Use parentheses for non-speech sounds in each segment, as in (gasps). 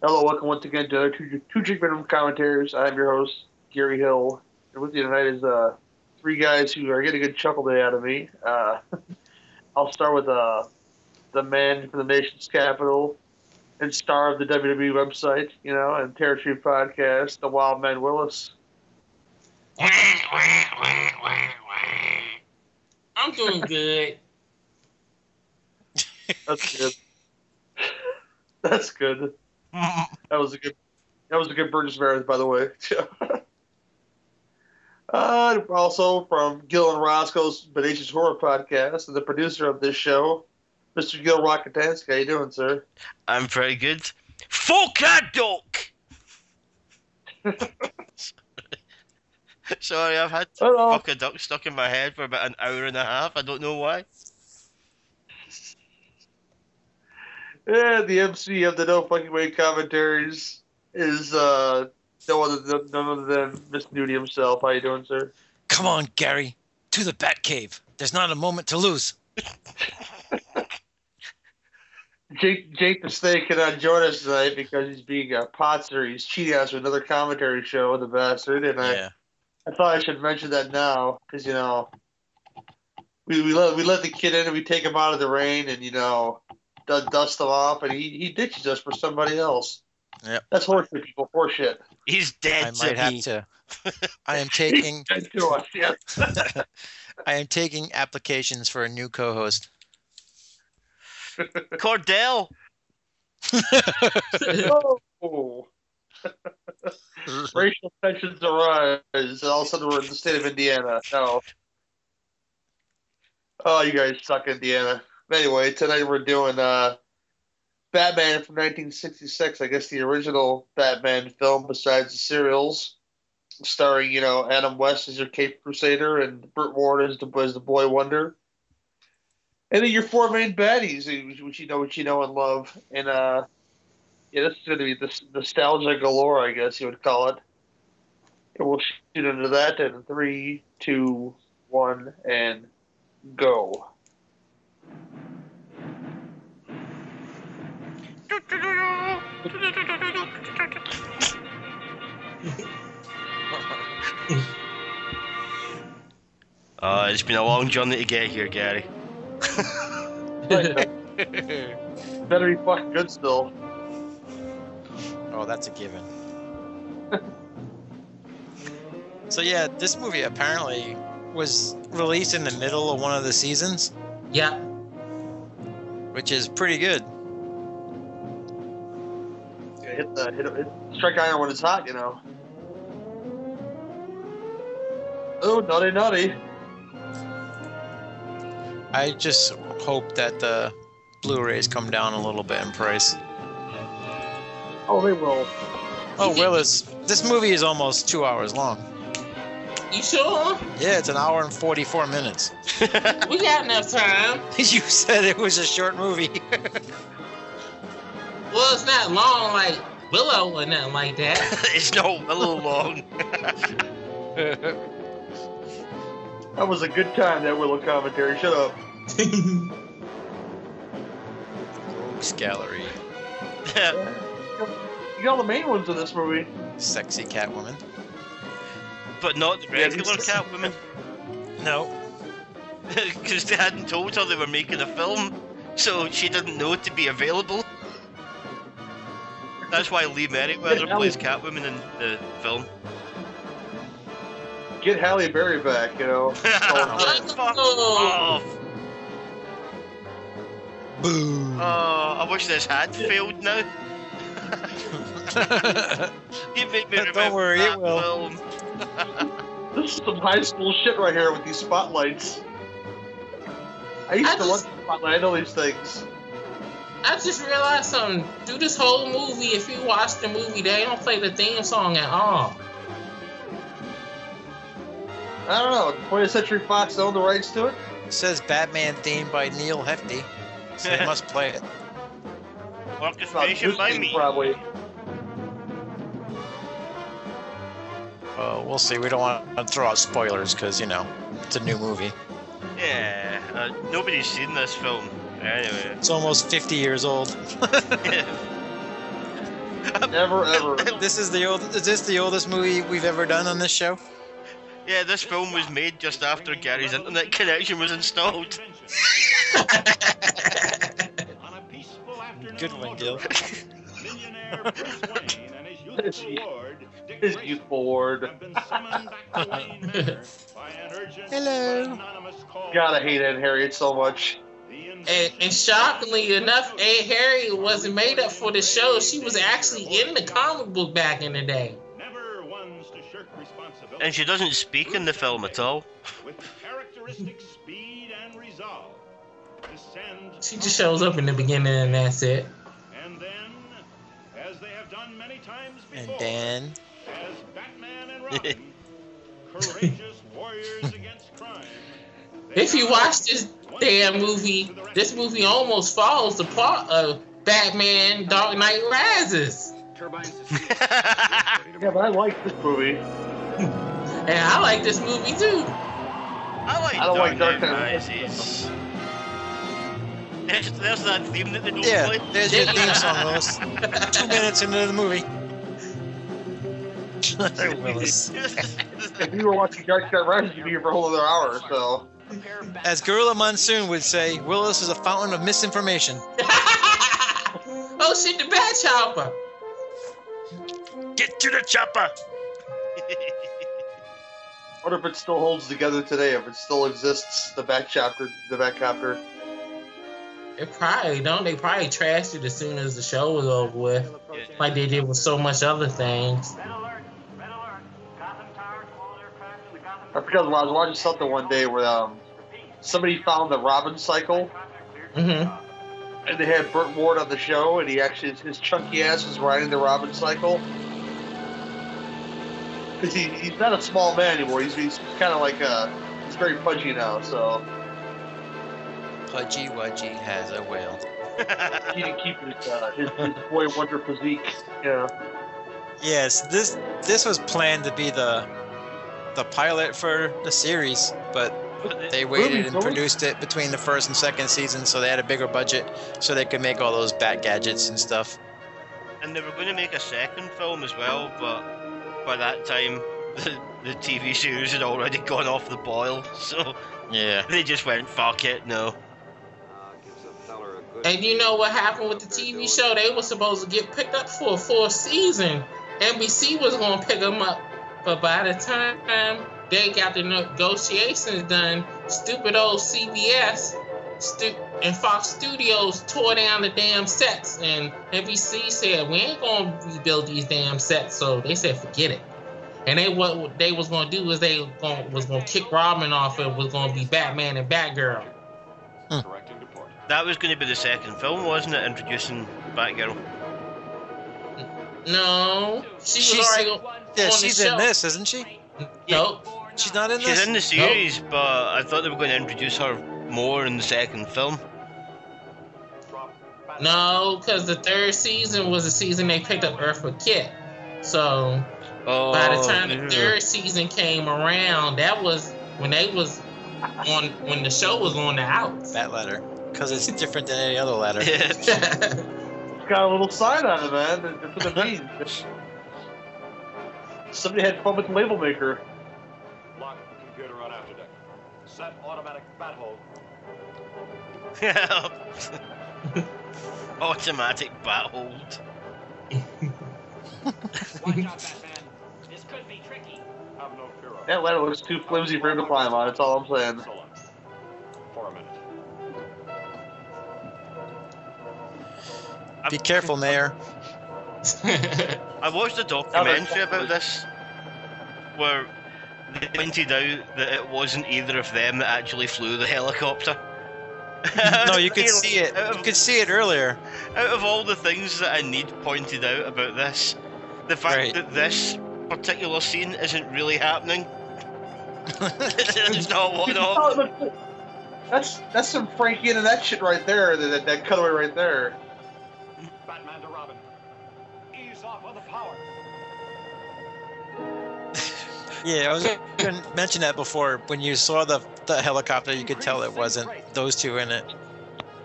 Hello, welcome once again to Two, two Drink Minimum Commentaries. I'm your host, Gary Hill. And with you tonight is uh, three guys who are getting a good chuckle day out of me. Uh, (laughs) I'll start with uh, the man from the nation's capital and star of the WWE website, you know, and Territory Podcast, the Wild Man Willis. I'm doing good. (laughs) That's good. (laughs) That's good. (laughs) That was a good. That was a good Burgess Meredith, by the way. (laughs) uh, also from Gil and Roscoe's Bodacious Horror Podcast, and the producer of this show, Mr. Gil Rockatansky. How you doing, sir? I'm very good. Fuck that duck! Sorry, I've had fuck a duck stuck in my head for about an hour and a half. I don't know why. Yeah, the MC of the No Fucking Way commentaries is uh, no other than none other than Miss Nudie himself. How you doing, sir? Come on, Gary. To the Batcave. There's not a moment to lose. (laughs) Jake Jake the Snake cannot join us tonight because he's being a potster. He's cheating us with another commentary show, with the bastard. And I, Yeah. I thought I should mention that now because you know we, we let we let the kid in and we take him out of the rain and you know du- dust them off and he, he ditches us for somebody else. Yep. That's horseshit, people. Horseshit. He's dead I to might have me. to. I am taking. Dead to us, yes. (laughs) I am taking applications for a new co-host. (laughs) Cordell! (laughs) Oh. Racial tensions arise. All of a sudden, we're in the state of Indiana. No. Oh, you guys suck, Indiana. Anyway, tonight we're doing uh, Batman from 1966. I guess the original Batman film, besides the serials, starring you know Adam West as your Cape Crusader and Burt Ward as the as the Boy Wonder. And then your four main baddies, which you know, which you know and love, and uh, yeah, this is going to be this nostalgia galore, I guess you would call it. And we'll shoot into that in three, two, one, and go. Uh, it's been a long journey to get here, Gary. (laughs) Better be fucking good still. Oh, that's a given. so yeah, this movie apparently was released in the middle of one of the seasons, Yeah. Which is pretty good. Yeah, hit the hit, hit strike iron when it's hot, you know. Oh, naughty, naughty. I just hope that the Blu-rays come down a little bit in price. Oh, they will. Oh, Willis, this movie is almost two hours long. You sure? Yeah, it's an hour and 44 minutes. We got enough time. (laughs) you said it was a short movie. Well, it's not long like Willow or nothing like that. (laughs) it's not a little long. That was a good time, that Willow commentary. Shut up. Rogues Gallery. (laughs) You got all the main ones in this movie. Sexy Catwoman. But not the regular Catwoman. (laughs) No. (laughs) Because they hadn't told her they were making a film, so she didn't know to be available. That's why Lee Meriwether Yeah, plays that Catwoman in the film. Get Halle Berry back, you know. (laughs) Fuck Oh. off! Boo. Oh, I wish this had failed now. You make me Don't remember worry, it will. film. This is some high school shit right here with these spotlights. I used I to just- watch the spotlight. I know these things. I just realized something. Through this whole movie, if you watch the movie, they don't play the theme song at all. I don't know. 20th Century Fox owned the rights to it. It says Batman theme by Neal Hefti. So they (laughs) must play it. It's not Orchestration by me. Probably. Well, we'll see. We don't want to throw out spoilers because, you know, it's a new movie. Yeah, uh, nobody's seen this film. Anyway. It's almost 50 years old. (laughs) Never (laughs) ever. This is the old. Is this the oldest movie we've ever done on this show? Yeah, this film was made just after Gary's internet connection was installed. (laughs) Good one, Gil. His youthful ward. (laughs) Hello. God, I hate Aunt Harriet so much. And, and shockingly enough, Ed Harry wasn't made up for the show. She was actually in the comic book back in the day. And she doesn't speak in the film at all. With characteristic speed and resolve, She just shows up in the beginning and that's it. and then, as they have done many times And then as Batman and (laughs) Robin, courageous warriors against crime. (laughs) they If you are watch this damn movie, this movie almost follows the plot of Batman Dark Knight Rises. (laughs) Yeah, but I like this movie. And I like this movie too. I like I don't Dark like Dark Knight Knight. Rises. There's, there's that theme that they don't yeah, play. there's your theme song, Willis. Two minutes into the movie. Willis. (laughs) If you were watching Dark Knight Rises, you'd be here for a whole other hour. So As Gorilla Monsoon would say, Willis is a fountain of misinformation. (laughs) oh shit, the Bat Chopper. Get to the chopper. (laughs) what if it still holds together today? If it still exists, the Bat Chopper, the Bat Chopper. It probably don't. They probably trashed it as soon as the show was over with, like they did with so much other things. I forgot I was watching something one day where um somebody found the Robin cycle Mm-hmm. and they had Burt Ward on the show and he actually his chunky ass was riding the Robin cycle. Cause he, he's not a small man anymore. He's, he's kind of like a he's very pudgy now. So Pudgy Wudgy has a whale. (laughs) he didn't keep his uh, his, his boy wonder physique. Yeah. Yes, this this was planned to be the the pilot for the series, but they waited and produced it between the first and second season, so they had a bigger budget, so they could make all those bat gadgets and stuff. and they were going to make a second film as well, but by that time, (laughs) the, the TV series had already gone off the boil, so Yeah. they just went, fuck it, no. And you know what happened with the TV show? They were supposed to get picked up for a full season. NBC was going to pick them up, but by the time they got the negotiations done, stupid old CBS stu- and Fox Studios tore down the damn sets, and NBC said we ain't going to rebuild these damn sets. So they said forget it. And they what they was going to do was they gon- was going to kick Robin off and was going to be Batman and Batgirl. Correcting report. That was going to be the second film, wasn't it? Introducing Batgirl. No, she was She's- already on Yeah, she's show. in this, isn't she? No. She's not in this? She's this. in the series, but I thought they were going to introduce her more in the second film. No, because the third season was the season they picked up Eartha Kitt. So Oh, by the time the third season came around, that was when they was on when the show was on the outs. That letter, because it's different than any other letter. (laughs) (laughs) It's got a little sign on it, man. That's what it means. Somebody had fun with the label maker. Lock the computer on after deck. Set automatic bat hold. (laughs) Automatic bat hold. Watch out, Batman. This could be tricky. Have no fear of. That ladder looks too flimsy for him to climb on. That's all I'm saying. So long. For a minute. Be careful, Mayor. (laughs) I watched a documentary about this where they pointed out that it wasn't either of them that actually flew the helicopter. (laughs) No, you (laughs) could see it. Out You could see it earlier. out of all the things that I need pointed out about this, the fact Right. that this particular scene isn't really happening. it's not one of. That's that's some Frankie and that shit right there. That, that, that cutaway right there. Yeah, I was going to mention that before. When you saw the the helicopter, you could tell it wasn't those two in it,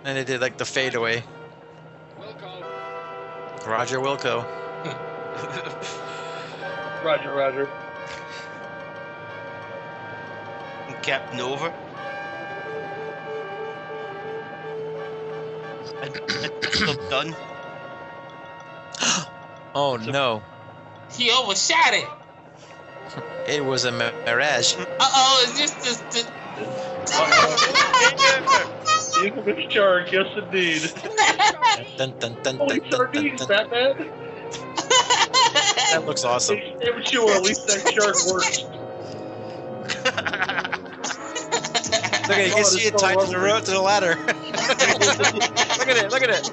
and it did like the fadeaway. Roger Wilco. (laughs) Roger, Roger. Captain Over. And, and still done. (gasps) Oh no, He overshot it. It was a mirage. Uh oh, is this just the. You can be shark, yes indeed. Dun, dun, dun, Holy dun, dun, dun, sardines, dun. Batman. That looks awesome. Damn it, you, at least that shark works. (laughs) Look at it, you can Oh, see it's it so tied to the lovely. rope to the ladder. (laughs) look at it, look at it.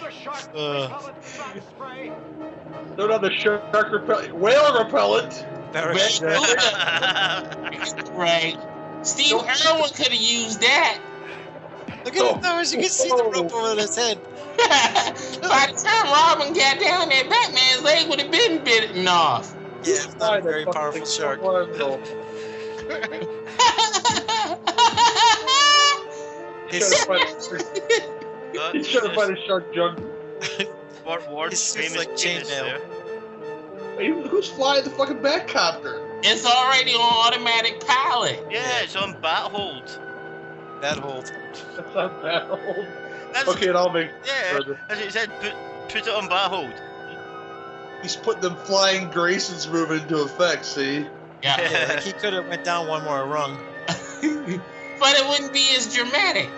The shark Uh. Repellent sun spray. Throw down the shark repellent, whale repellent. (laughs) Right. Steve Irwin could have used that. Look at it, oh. Towers, you can see the rope over his head. (laughs) By the time Robin got down there, Batman's leg would have been bitten off. Yeah, it's not a very powerful shark. Wonderful. (laughs) His, He's trying to find a shark junk. Smart Ward's It's just famous like chainmail. Who's flying the fucking Batcopter? it's already on automatic pilot. Yeah, it's on bat hold. that hold. That's not that old. That's, Okay, and I'll make Yeah, further. as it said, put, put it on bat hold. He's putting them flying Grayson's move into effect, see? Yeah. (laughs) Yeah, like he could have went down one more rung. (laughs) but it wouldn't be as dramatic.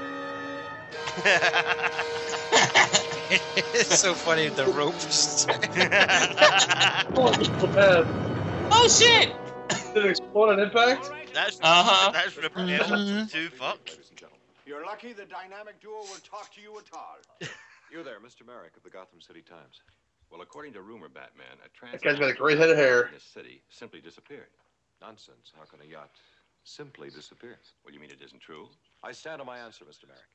(laughs) it's so funny, the rope. Oh, this bad. oh shit! Did it explode on impact? that's Uh-huh. that's repellent Mhm. too. Fuck. Ladies and gentlemen, You're lucky the dynamic duo will talk to you at all. (laughs) You're there, Mr. Merrick of the Gotham City Times. Well, according to rumor, Batman, a That guy's got a trans great head of hair. in this city simply disappeared. Nonsense. How can a yacht simply disappear? Well, you mean it isn't true? I stand on my answer, Mr. Merrick.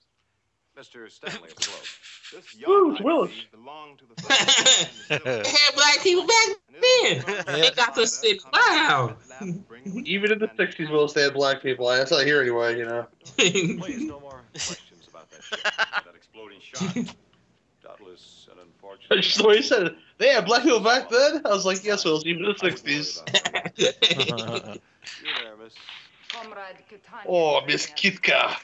Mr. Stanley of the Globe. This Woo, yacht, Willis. belonged to the They had black people back then. They got the city bound. Even in the 60s, Willis, they had black people. That's not here anyway, you know. (laughs) Please, no more questions about that ship, (laughs) that exploding shot. Doubtless an unfortunate. That's just the way he said it. They had black people back then? I was like, yes, Willis, even in the 60s. (laughs) You there, Miss. Comrade Oh, Miss Kitka.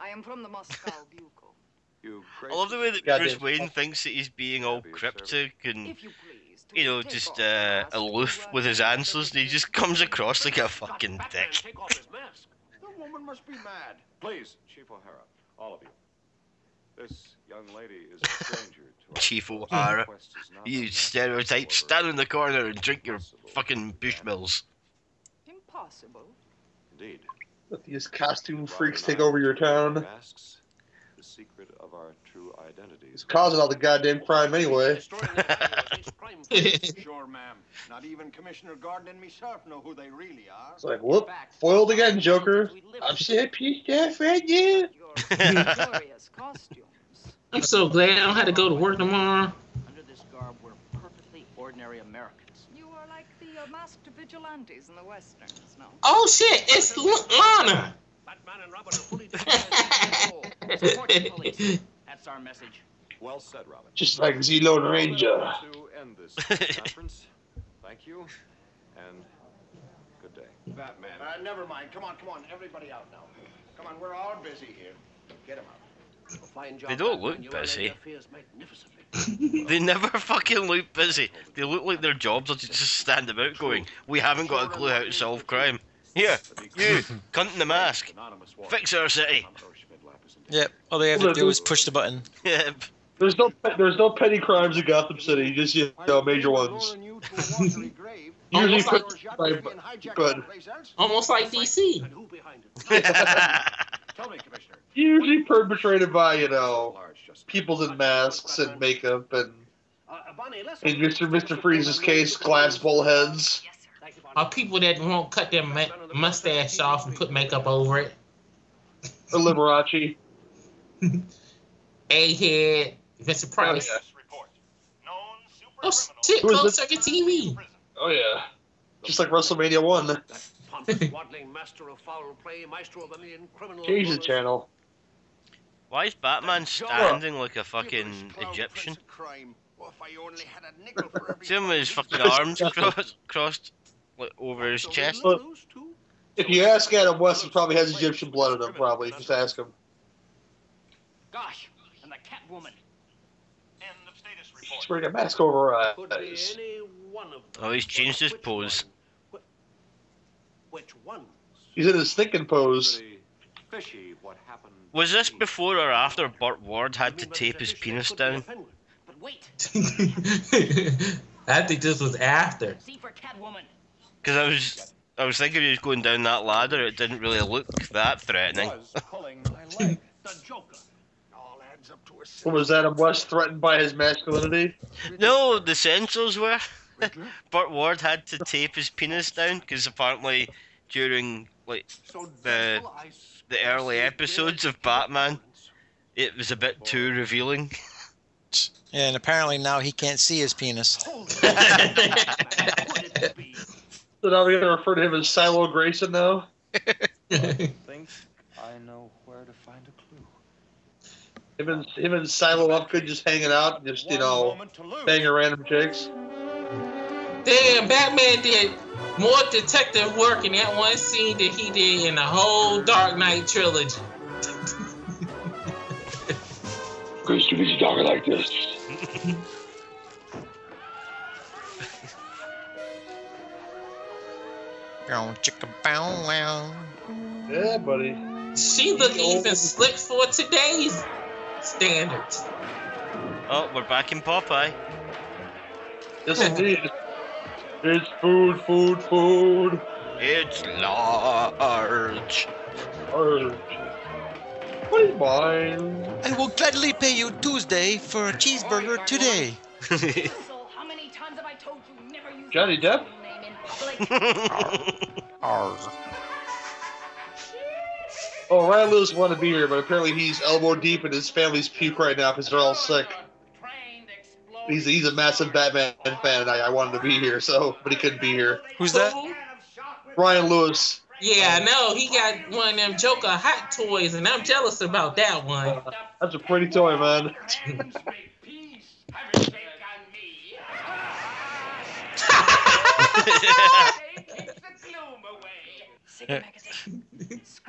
Krenska Alisov. I am from the Moscow (laughs) Bugle. You I love the way that Goddamn. Bruce Wayne thinks that he's being all cryptic and If you please, you know just uh, aloof with his answers, and he just comes across like a fucking dick. Take off his mask. The woman must be mad. Please, Chief O'Hara, all of you. This young lady is a (laughs) stranger to our Chief. O'Hara, Request is not You stereotype, stand in the corner and drink your possible. fucking Bushmills. Impossible. Indeed. Let these costume freaks take over your town. Masks, the secret of our true identities. He's causing all the goddamn crime anyway. (laughs) Sure, ma'am. Not even Commissioner Gordon and myself know who they really are. It's like, whoop, foiled again, Joker. I'm happy, friend, you. Your glorious (laughs) costumes. I'm so glad I don't have to go to work tomorrow. Under this garb, we're perfectly ordinary Americans. You are the masked vigilantes in the westerns, no? Oh shit, it's L- Lana. Batman and Robin are fully disguised. Support the police. That's our message. Well said, Robin. Just like the Lone Ranger. To end this conference, thank you, and good day. Batman. Uh, never mind. Come on, come on. Everybody out now. Come on, we're all busy here. Get him out. A fine job, They don't look busy. your fears magnificently. (laughs) They never fucking look busy. They look like their jobs are to just stand about going, we haven't got a clue how to solve crime. Here, you, cunt in the mask, fix our city. Commodore Schmidlap is in Yep, all they have to do is push the button. Yep. There's no there's no petty crimes in Gotham City, just you know, major ones. (laughs) Usually Almost put by good. Almost like DC. (laughs) And who behind it? Tell me, Commissioner. Usually perpetrated by, you know, people in masks and makeup and Bonnie, listen. in Mr. Mr. Freeze's case, glass bullheads. Yes, sir. Thank you, Bonnie. Or people that won't cut their ma- mustache off and put makeup over it. The Liberace. (laughs) A-head, Vincent oh, Price. Oh, Report. Known Oh shit, Who is closed circuit TV. Oh yeah. Just like WrestleMania 1. That (laughs) waddling master of foul play, maestro of a million criminal. Change the channel. Why is Batman standing like a fucking Egyptian? See him with his fucking arms crossed, (laughs) crossed like, over his chest. Look, if you ask Adam West, he probably has Egyptian blood in him. Probably, just ask him. Gosh, and the Catwoman. End of status He's report. wearing a mask over her eyes. any one of them. Oh, he's changed his pose. One? Wh- Which ones? He's in his thinking pose. Fishy what happened. Was this before or after Burt Ward had to You mean tape his penis could be a down? But wait, (laughs) I think this was after. see for Catwoman. Because I was, I was thinking he was going down that ladder. It didn't really look that threatening. Was pulling my leg. The Joker. All adds up to a What was Adam West threatened by his masculinity? No, the censors were. Riddler? (laughs) Burt Ward had to tape his penis down because apparently during like So The- the early episodes of Batman. it was a bit too revealing. (laughs) Yeah, and apparently now he can't see his penis. Hold it. Could it be? So now we're gonna refer to him as Silo Grayson now. (laughs) think I know where to find a clue. Him and him and Silo Upgood just hanging out, just you know, moment to lose. banging random chicks. Damn, Batman did more detective work in that one scene than he did in the whole Dark Knight trilogy. Grayson, he's talking like this. (laughs) Bow, chicka, bow, wow. Yeah, buddy. She look even slick for today's standards. Oh, we're back in Popeye. Yes, indeed. It's food, food, food. It's large. Urge. Please mine. And we'll gladly pay you Tuesday for a cheeseburger today. How many times have I told you never use Johnny Depp? name in? (laughs) Oh, Ryan Lewis wanted to be here, but apparently he's elbow deep in his family's puke right now because they're all sick. He's he's a massive Batman fan, and I, I wanted to be here, so but he couldn't be here. Who's that? Ryan Lewis. Yeah, I know. He got one of them Joker hot toys, and I'm jealous about that one. That's a pretty toy, man.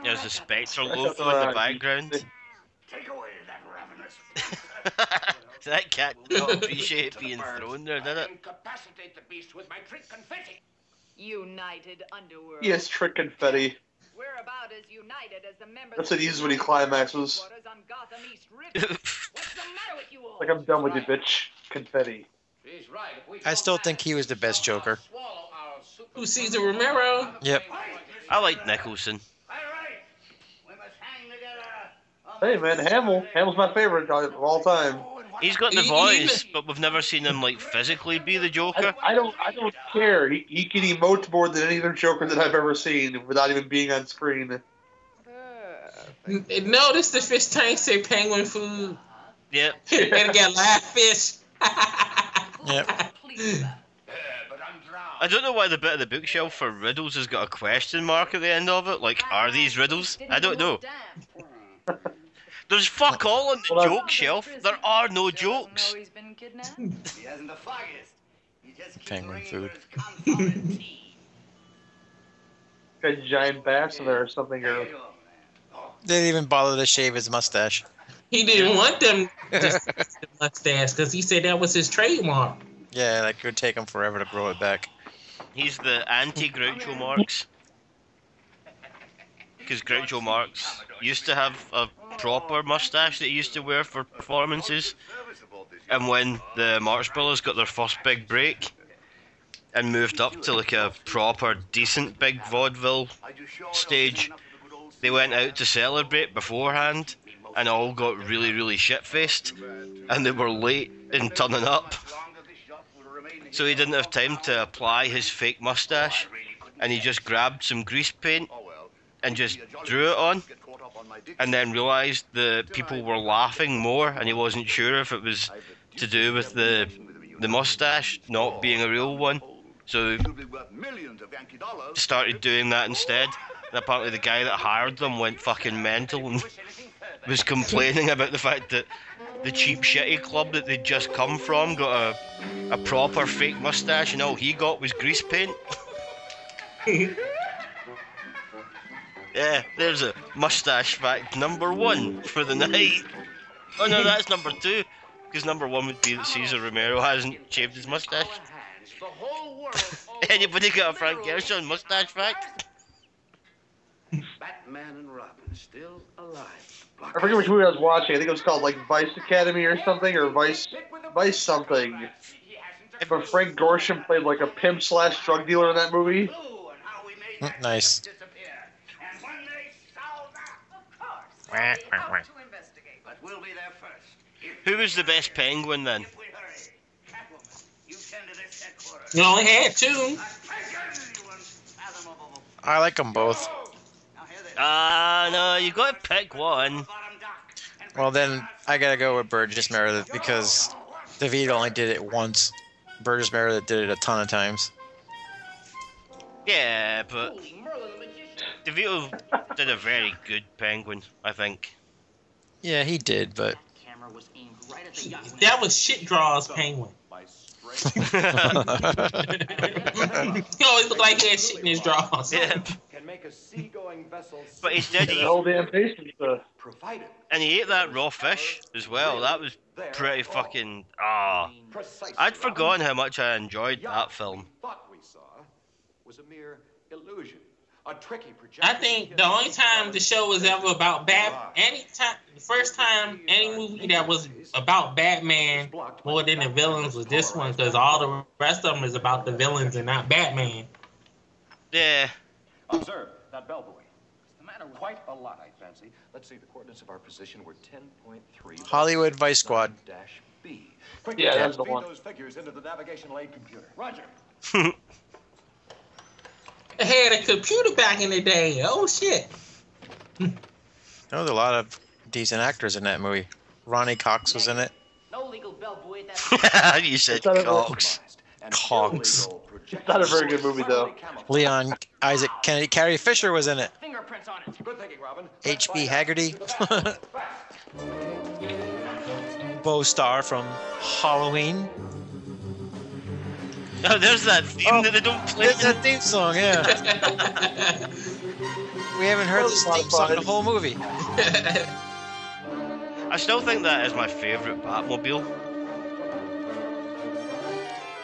There's a spectral logo in the background. Take away that ravenous. (laughs) (laughs) that cat did not appreciate being thrown there, did it? Incapacitate the beast with my trick confetti. United Underworld. Yes, trick confetti. We're about as united as the members That's what he uses when he climaxes. Headquarters on Gotham East River. (laughs) What's the matter with you all? Like I'm done with you, bitch. Confetti. He's right. I still think he was the best Joker. swallow our super- Who Cesar Romero? Yep. I like Nicholson. All right. We must hang together. Hey, man, Hamill. Hamill's my favorite guy of all time. He's got the He- he voice, even- but we've never seen him like physically be the Joker. I don't. I don't care. He, he can emote more than any other Joker that I've ever seen without even being on screen. N- Notice the fish tank say penguin food, Yep. (laughs) and it got live fish. Yep. Yeah, I'm. I don't know why the bit of the bookshelf for riddles has got a question mark at the end of it. Like, are these riddles? I don't know. (laughs) There's fuck all on the Well, joke shelf. There are no jokes. he's been kidnapped. (laughs) He hasn't the foggiest. He just keeps Penguin ringing food. for his confounded (laughs) tea. Got a giant bass in there or something. Or There you go, man. Oh, They didn't even bother to shave his mustache. he didn't want them (laughs) just the mustache because he said that was his trademark. Yeah, like it would take him forever to grow it back. He's the anti Groucho Marx. Because Groucho Marx used to have a proper mustache that he used to wear for performances. And when the Marx Brothers got their first big break and moved up to like a proper, decent big vaudeville stage, they went out to celebrate beforehand and all got really, really shit faced. And they were late in turning up. So he didn't have time to apply his fake mustache, and he just grabbed some grease paint and just drew it on, and then realised the people were laughing more, and he wasn't sure if it was to do with the the mustache not being a real one. So started doing that instead. And apparently the guy that hired them went fucking mental and (laughs) was complaining about the fact that the cheap shitty club that they'd just come from got a, a proper fake mustache and all he got was grease paint. (laughs) yeah, there's a mustache fact number one for the night. Oh no, that's number two. Because number one would be that Cesar Romero hasn't shaved his mustache. The whole world Anybody got a Frank Gorshin mustache fact? Batman and Robin still alive. I forget which movie I was watching. I think it was called like Vice Academy or something, or Vice Vice something. But Frank Gorshin played like a pimp slash drug dealer in that movie. Nice. To investigate. But we'll be there first. Who was the best penguin then? If we hurry. You tend to this headquarters. You only had two. I like them both. Now here they Ah, no, you got to pick one. bottom dock. And Well, then I gotta go with Burgess Meredith because David only did it once. Burgess Meredith did it a ton of times. Yeah, but DeVito did a very good penguin, I think. Yeah, he did, but Camera was aimed right at the yacht. when That was shit draws penguin. (laughs) My (laughs) he always looked like he had shit in his drawers. (laughs) yeah, can make a seagoing vessel but he did The eat, whole damn patient. Provided and he ate that raw fish as well. That was pretty fucking ah. precisely I'd forgotten how much I enjoyed that film. thought we saw was a mere illusion, a tricky projection. I think the only time the show was ever about Bat, any time, the first time any uh, movie that was about Batman more than the villains was this one, because all the rest of them is about the villains and not Batman. Yeah, Observe that bellboy. What's the matter Quite a lot, I fancy. Let's see, the coordinates of our position were 10.3. Hollywood Vice Squad. Dash B. Quickly, Yeah, that's the feed one. those figures into the navigational aid computer. Roger. (laughs) They had a computer back in the day. Oh shit. there was a lot of decent actors in that movie. Ronny Cox was in it. No legal bellboy. That's (laughs) you said It's not a- Cox. And It's not a very good movie, though. Leon Isaac Kennedy. Carrie Fisher was in it. fingerprints on it. Good thinking, Robin. H.B. Haggerty. (laughs) Beau Starr from Halloween. (laughs) Oh, there's that theme Oh, that they don't play. There's that theme song, yeah. (laughs) We haven't heard oh, this theme song in the whole movie. I still think that is my favourite Batmobile.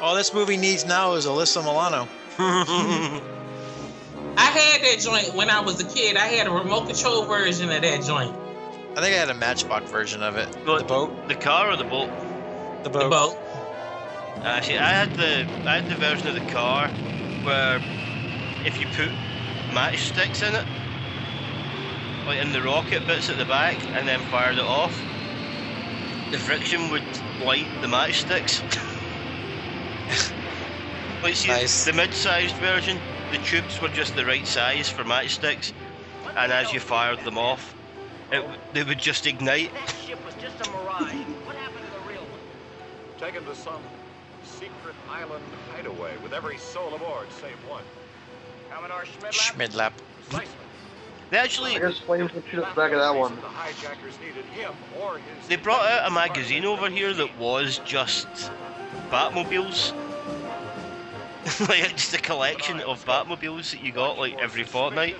All this movie needs now is Alyssa Milano. (laughs) I had that joint when I was a kid. I had a remote control version of that joint. I think I had a Matchbox version of it. What? The boat. the car or the boat? The The boat. Boat. Actually, I had the I had the version of the car where if you put matchsticks in it, like in the rocket bits at the back, and then fired it off, the friction would light the matchsticks. (laughs) like, see, Nice. the mid-sized version, the tubes were just the right size for matchsticks, and as you fired them off, it, they would just ignite. That ship was just a mirage. What happened to the real one? Taken to some secret island hideaway with every soul aboard save one. Commodore Schmidlap. Schmidlap. They actually I guess flames would shoot at the back of that one. The hijackers needed him or his. They brought out a magazine over here that was just Batmobiles. (laughs) like just a collection of Batmobiles that you got like every fortnight.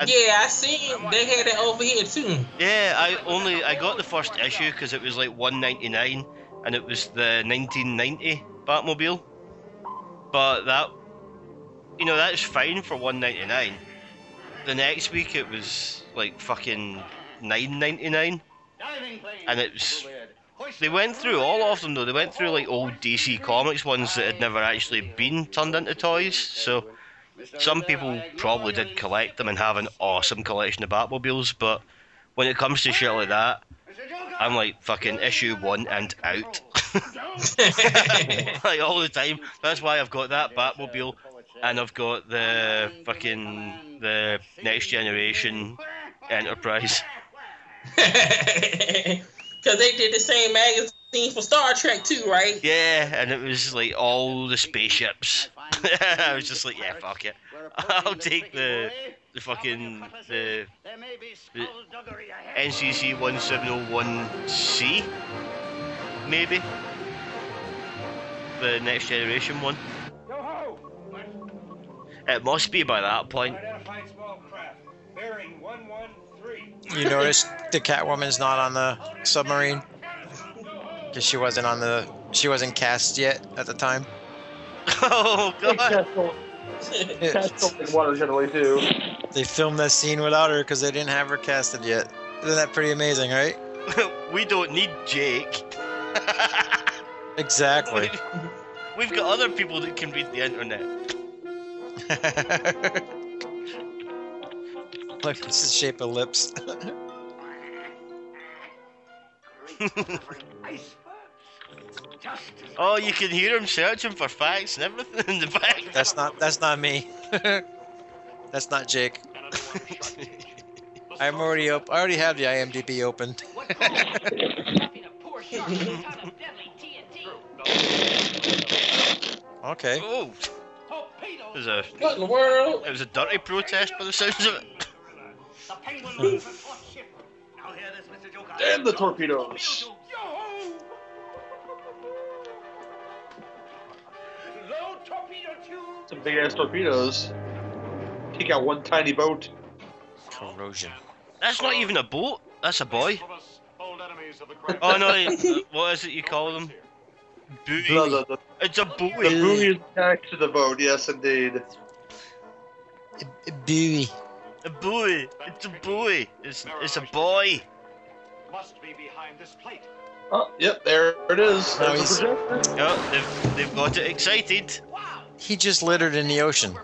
And- Yeah, I seen they had it over here too. Yeah, I only I got the first issue because it was like 1.99 and it was the 1990 Batmobile. But that, you know, that's fine for 1.99. The next week it was like fucking 9.99, and it was They went through all of them though. They went through like old DC Comics ones that had never actually been turned into toys. So some people probably did collect them and have an awesome collection of Batmobiles. But when it comes to shit like that. I'm like fucking issue one and out. (laughs) like all the time. That's why I've got that Batmobile and I've got the fucking the next generation Enterprise. (laughs) Because they did the same magazine for Star Trek too, right? Yeah, and it was like all the spaceships. (laughs) I was just like, yeah, fuck it. I'll take the the fucking the, There may be the. NCC 1701C, maybe. The next generation one. It must be by that point. Unidentified small craft. Bearing 113. You notice the Catwoman's not on the submarine because she wasn't on the she wasn't cast yet at the time. (laughs) oh god! Castle, Castle water generally too. They filmed that scene without her because they didn't have her casted yet. Isn't that pretty amazing, right? (laughs) we don't need Jake. (laughs) Exactly. We've got other people that can read the internet. (laughs) Look, it's the shape of lips. Just Oh, you can hear him searching for facts and everything in the back. that's not that's not me. (laughs) that's not Jake. I'm already up. I already have the IMDb open. What caused (laughs) you? Having a poor shot with a ton of deadly TNT. Okay. Oh, Torpedoes. there's a What in the world? it was a dirty protest by the sounds of it. the penguin moving for ship. Now hear this, Mr. Joker. Damn the torpedoes! Some big ass torpedoes. Take out one tiny boat. Corrosion. That's not even a boat. That's a boy. Of us, old enemies of the crown. Oh no, what is it you call them? The, Buoy. the, the, It's a the buoy. buoy is attached to the boat, yes indeed. A Buoy. A buoy. It's a buoy. It's it's a boy. Must be behind this plate. Oh, yep, there it is. Now There's the he's- projector. Oh, they've they've got it excited. He just littered in the ocean. No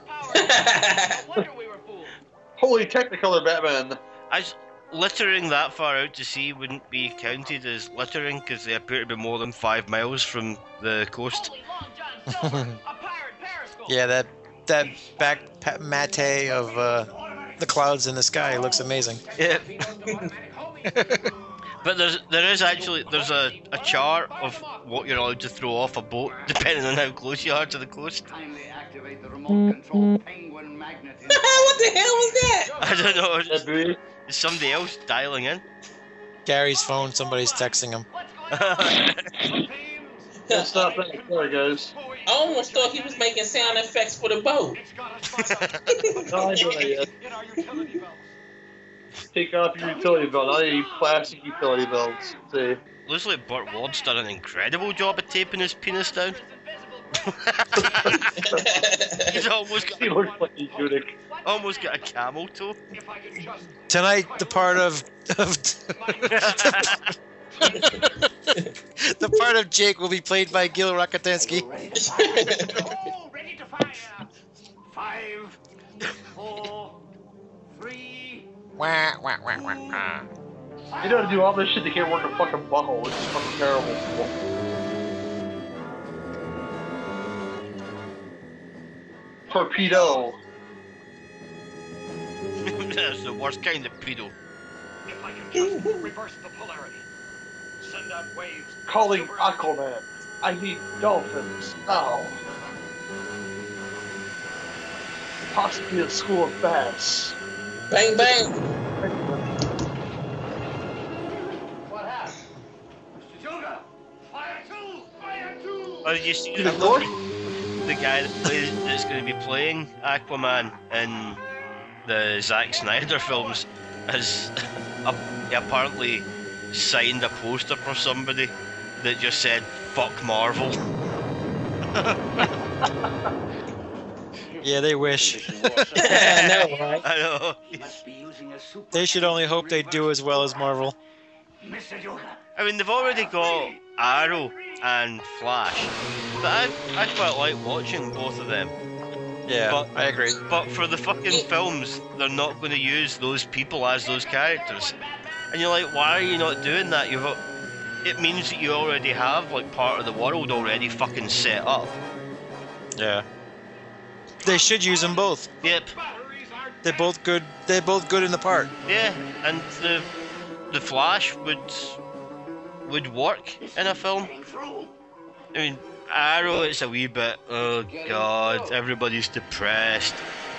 wonder we were fooled. (laughs) Holy Technicolor Batman. As littering that far out to sea wouldn't be counted as littering because they appear to be more than five miles from the coast. Holy Long John Silver, a pirate periscope. (laughs) Yeah, that that back pa- mate of uh, the clouds in the sky looks amazing. Yeah. (laughs) But there's there is actually there's a, a chart of what you're allowed to throw off a boat (laughs) depending on how close you are to the coast. The remote control penguin magnet. in- (laughs) what the hell was that? (laughs) I don't know. That Is, buoy. is somebody else dialing in? Gary's phone, somebody's texting him. That's not that. Sorry, guys. I almost thought he was making sound effects for the boat. Take off your utility belt, not any plastic utility belts. See. Looks like Burt Ward's done an incredible job of taping his penis down. (laughs) He's almost got, (laughs) He looks like a eunuch. almost got a camel toe. If I could just Tonight, the part of, of (laughs) the part of Jake will be played by Gil Rockatansky. All ready to fire. Five, four, three. Wah, wah, wah, wah, wah. They know how to do all this shit, they can't work a fucking butthole. It's fucking terrible. Torpedo. That's the worst kind of pedo. if I could just reverse the polarity. Send out waves. Calling Super- Aquaman. I need dolphins now. Possibly a school of bass. Bang bang. What happened? Mr. Joker, fire two, fire two. Oh, did you see The the, guy that plays, that's going to be playing Aquaman in the Zack Snyder (laughs) films has (laughs) ap- apparently signed a poster for somebody that just said "fuck Marvel." (laughs) Yeah, they wish. (laughs) I know, right? I know. Must be using a super. They should only hope they do as well as Marvel. I mean, they've already got Arrow and Flash, but I, I quite like watching both of them. Yeah, But- I agree. But for the fucking films, they're not going to use those people as those characters. And you're like, why are you not doing that? You've, it means that you already have like part of the world already fucking set up. Yeah. They should use them both. Yep. They're both good. They're both good in the part. Yeah, and the the Flash would would work in a film. I mean, Arrow, it's a wee bit. Oh God, everybody's depressed.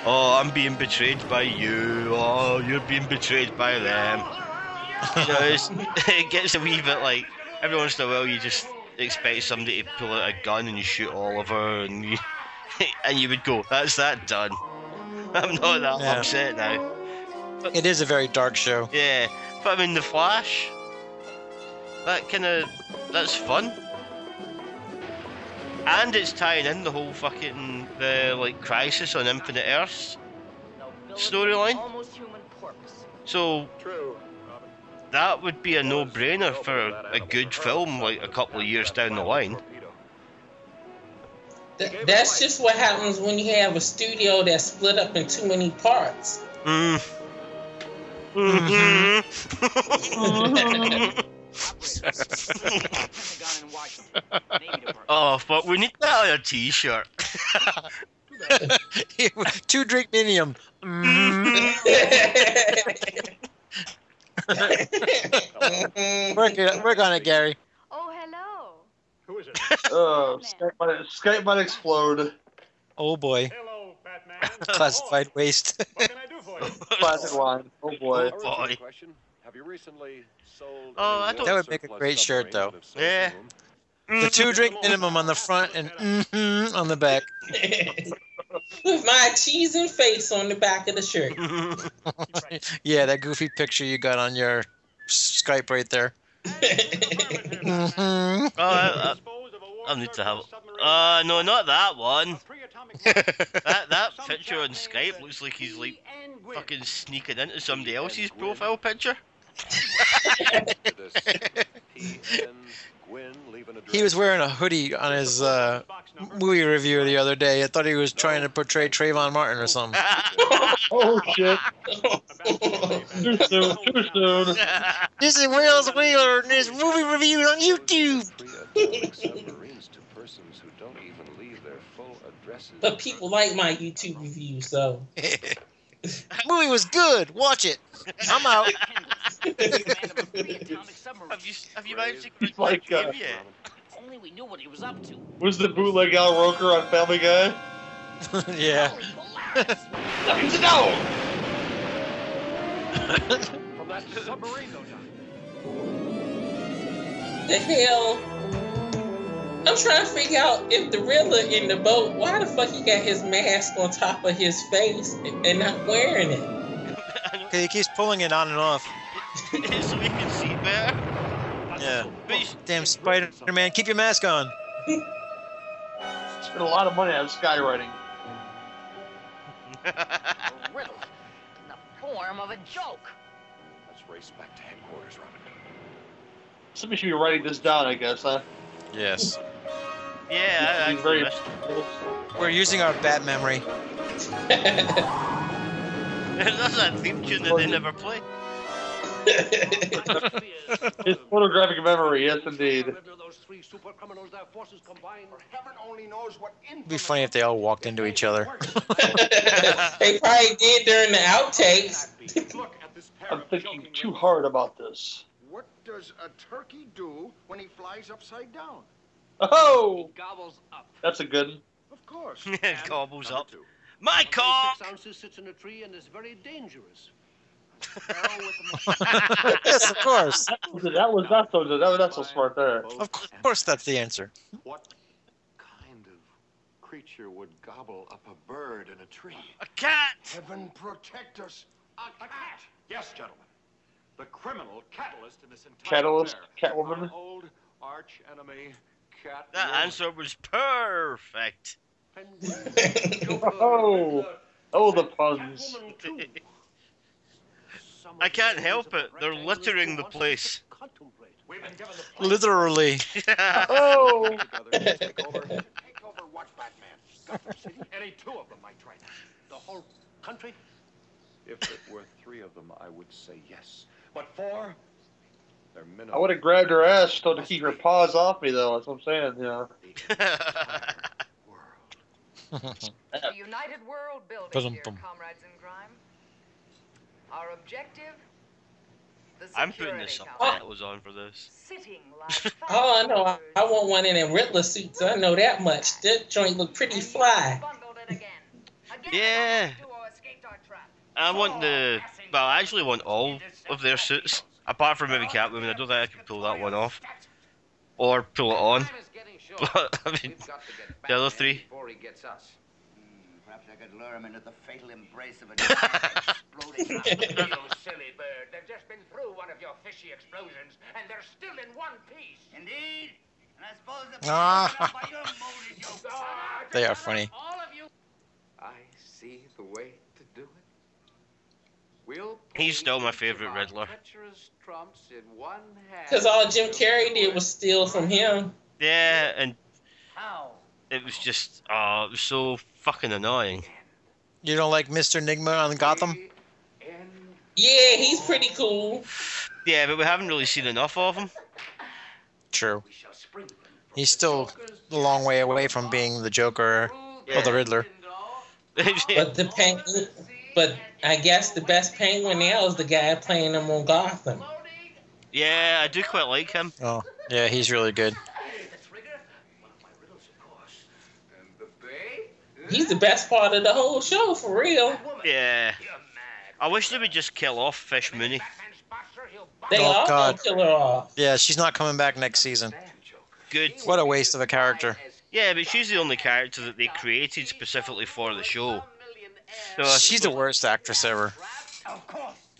oh, I'm being betrayed by you. Oh, you're being betrayed by them. You know, it's, (laughs) it gets a wee bit like every once in a while you just expect somebody to pull out a gun and you shoot Oliver and you (laughs) and you would go, that's that done. (laughs) I'm not that Yeah. upset now. It is a very dark show. Yeah, but I mean the Flash. That kind of that's fun. And it's tying in the whole fucking the like crisis on Infinite Earths storyline. Almost human corpse. So that would be a no-brainer for a good film like a couple of years down the line. Th- that's just what happens when you have a studio that's split up in too many parts. Mm. Mhm. Pentagon in Washington. Navy Department. oh fuck, we need that on a t-shirt. (laughs) Two drink medium. Mm. (laughs) work, it, work on it, Gary. Oh. Who is it? (laughs) Oh, Skype might, Skype might explode. Oh boy. Hello, Batman. (laughs) Classified waste. What can I do for you? (laughs) Classic line. Oh boy. boy. Have you recently sold Oh, I don't- That would make a great shirt, though. Yeah. social room? the two drink minimum on the front and mm on the back. With my cheese and face on the back of the shirt. yeah, that goofy picture you got on your Skype right there. Mhm. Oh, I, Dispose of a war I, I need to have. submarine Uh, no, not that one. That that picture on Skype looks like he's like fucking sneaking into somebody else's profile picture. To this P.N. Guin, leave an He was wearing a hoodie on his uh, movie review the other day. I thought he was trying to portray Trayvon Martin or something. (laughs) Oh shit. Too soon. Too soon. This is Wales Wheeler and his movie review on YouTube. Pre-atomic submarines to persons who don't even leave their full addresses. But people like my YouTube reviews, so. (laughs) movie was good. Watch it. I'm out. (laughs) have you have you managed to He's like, uh, game yet? Only we knew what he was up to. Was the bootleg Al Roker on Family Guy? (laughs) yeah. Nothing to know. From that submarine, no doubt. The hell? I'm trying to figure out if the Riddler in the boat, why the fuck he got his mask on top of his face and not wearing it? Okay, he keeps pulling it on and off. (laughs) so we can see better. Yeah. But Damn Spider-Man, keep your mask on. Spent a lot of money on skywriting. (laughs) A riddle. In the form of a joke. Let's race back to headquarters, Robin. Somebody should be writing this down, I guess, huh? Yes. yeah, I, I very- We're using our bat memory. (laughs) That's that theme tune that they never play. His photographic memory, yes indeed. Those three super criminals, their forces combined. Heaven only knows what It'd be funny if they all walked into each other. (laughs) they probably did during the outtakes. Look at this pair I'm thinking too hard about this. What does a turkey do when he flies upside down? Oh, Gobbles up. that's a good. one. Of course. (laughs) Gobbles up. two. My car! Six ounces sits in a tree and is very dangerous. Sparrow with a yes, of course. That was not so. That was not so smart there. Of course, that's the answer. What kind of creature would gobble up a bird in a tree? A cat! Heaven protect us. A cat. Yes, gentlemen. The criminal catalyst in this entire Catalyst, affair. Catwoman. Our old arch enemy, Cat. That answer was perfect. (laughs) Oh, oh, the puns. I can't help it. They're littering the place. We've been given the plan. Literally. Oh, Together, take over. Take over what, Batman? Gotham City? Any two of them might try that. The whole country? If it were three of them, I would say yes. But four, they're minimum. I would have grabbed her ass still to keep her paws off me, though. That's what I'm saying. You know. The United World building, Ba-dum dear comrades in crime. Our objective, I'm putting the security subtitles on for this. Sitting (laughs) like (laughs) Oh, I know. I, I want one in a Riddler suit, so I know that much. That joint look pretty fly. Again. Again, Yeah. I want the. Well, I actually want all of their suits, apart from maybe Catwoman. I don't think I can pull that one off, or pull it on. But (laughs) I mean, the other three. Before he gets us. Perhaps I could lure him into the fatal embrace of a giant (laughs) exploding. you silly bird. They've just been through one of your fishy explosions, and they're still in one piece. Indeed. And I suppose the Ah. by your mold is your Ah, They are funny. All of you. I see the way to do it. We'll He's still my favorite Riddler. treacherous trumps in one hand. Because all Jim Carrey did was steal from him. Yeah, and How? It was just, oh, it was so fucking annoying. You don't like Mr. Nygma on Gotham? Yeah, he's pretty cool. Yeah, but we haven't really seen enough of him. True. He's still a long way away from being the Joker or the Riddler. (laughs) But the penguin, but I guess the best penguin now is the guy playing him on Gotham. Yeah, I do quite like him. Oh, yeah, he's really good. He's the best part of the whole show, for real. Yeah. I wish they would just kill off Fish Mooney. They Oh, all God. gonna kill her off. Yeah, she's not coming back next season. Good. What a waste of a character. Yeah, but she's the only character that they created specifically for the show. So I She's the worst actress ever.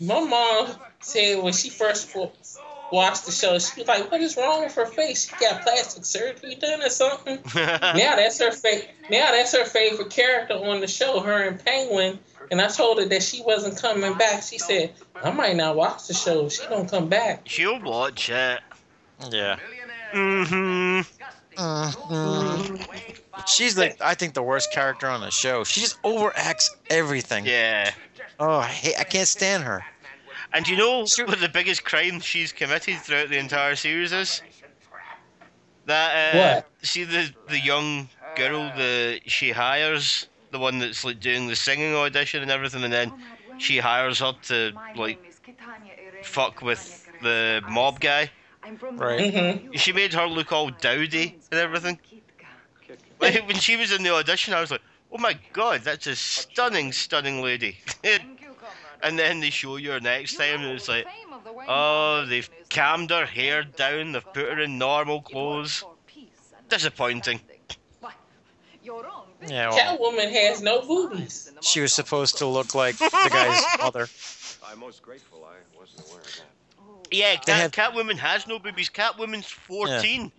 My mom said when she first wa- watched the show, she was like, "What is wrong with her face? She got plastic surgery done or something." (laughs) now that's her fa- Now that's her favorite character on the show, her and Penguin. And I told her that she wasn't coming back. She said, "I might not watch the show. She don't come back." She'll watch it. Yeah. Mm-hmm. Mm-hmm. She's like, I think, the worst character on the show. She just overacts everything. Yeah. Oh, I hate. I can't stand her. And do you know what the biggest crime she's committed throughout the entire series is? That uh, What? see the the young girl that she hires, the one that's like doing the singing audition and everything, and then she hires her to like fuck with the mob guy. Right. Mhm. She made her look all dowdy and everything. Like, when she was in the audition, I was like, "Oh my god, that's a stunning, stunning lady." (laughs) and then they show you her next time, and it's like, "Oh, they've calmed her hair down, they've put her in normal clothes." Disappointing. Yeah. Well, Catwoman has no boobies. she was supposed to look like (laughs) the guy's mother. I'm most grateful I wasn't aware of that. Yeah, They Cat, Catwoman has no boobies. Catwoman's 14. You say you found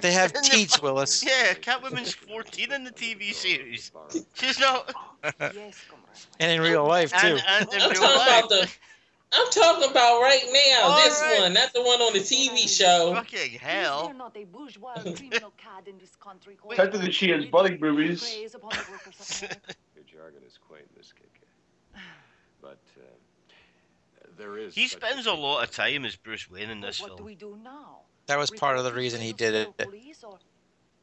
They have In the- teats, Willis. (laughs) Yeah, Catwoman's 14 in the TV series. She's (laughs) not. And in real life too. And, and in I'm real talking life. about the. I'm talking about right now. All this right. one, not the one on the TV show. Fucking hell. not a bourgeois criminal (laughs) cad in this country who Technically, she has budding boobies. preys upon the workers of America. Your jargon is quaint, Miss Kitka. But uh, there is. He spends a lot of time as Bruce Wayne in this film. what do we do now? That was part of the reason he did it. Police or,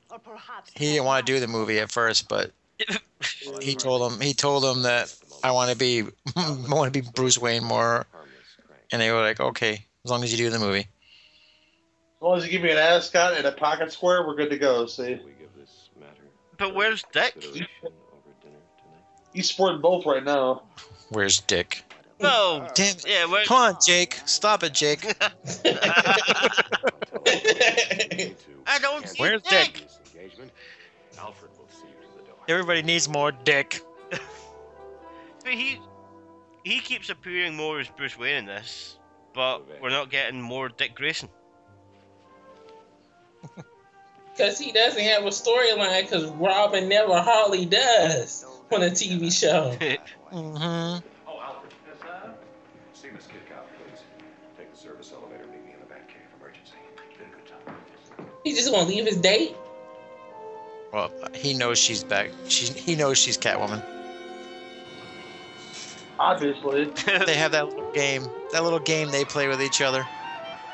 or perhaps He didn't want to do the movie at first, but (laughs) he told him he told him that I want to be I want to be Bruce Wayne more, and they were like, okay, as long as you do the movie. As long as you give me an ascot and a pocket square, we're good to go. See, We give this matter But where's Dick? consideration over he's sporting both right now. Where's Dick? No. (laughs) Damn. Yeah, where, Come on, Jake. Stop it, Jake. (laughs) I don't see Where's Dick. Dick? Engagement, Alfred will see you to the door. Everybody needs more Dick. (laughs) But he he keeps appearing more as Bruce Wayne in this, but we're not getting more Dick Grayson. Because he doesn't have a storyline, because Robin never hardly does on a TV show. hmm time. He's just going to leave his date? Well, he knows she's back. She, he knows she's Catwoman. Obviously, (laughs) They have that little game. That little game they play with each other.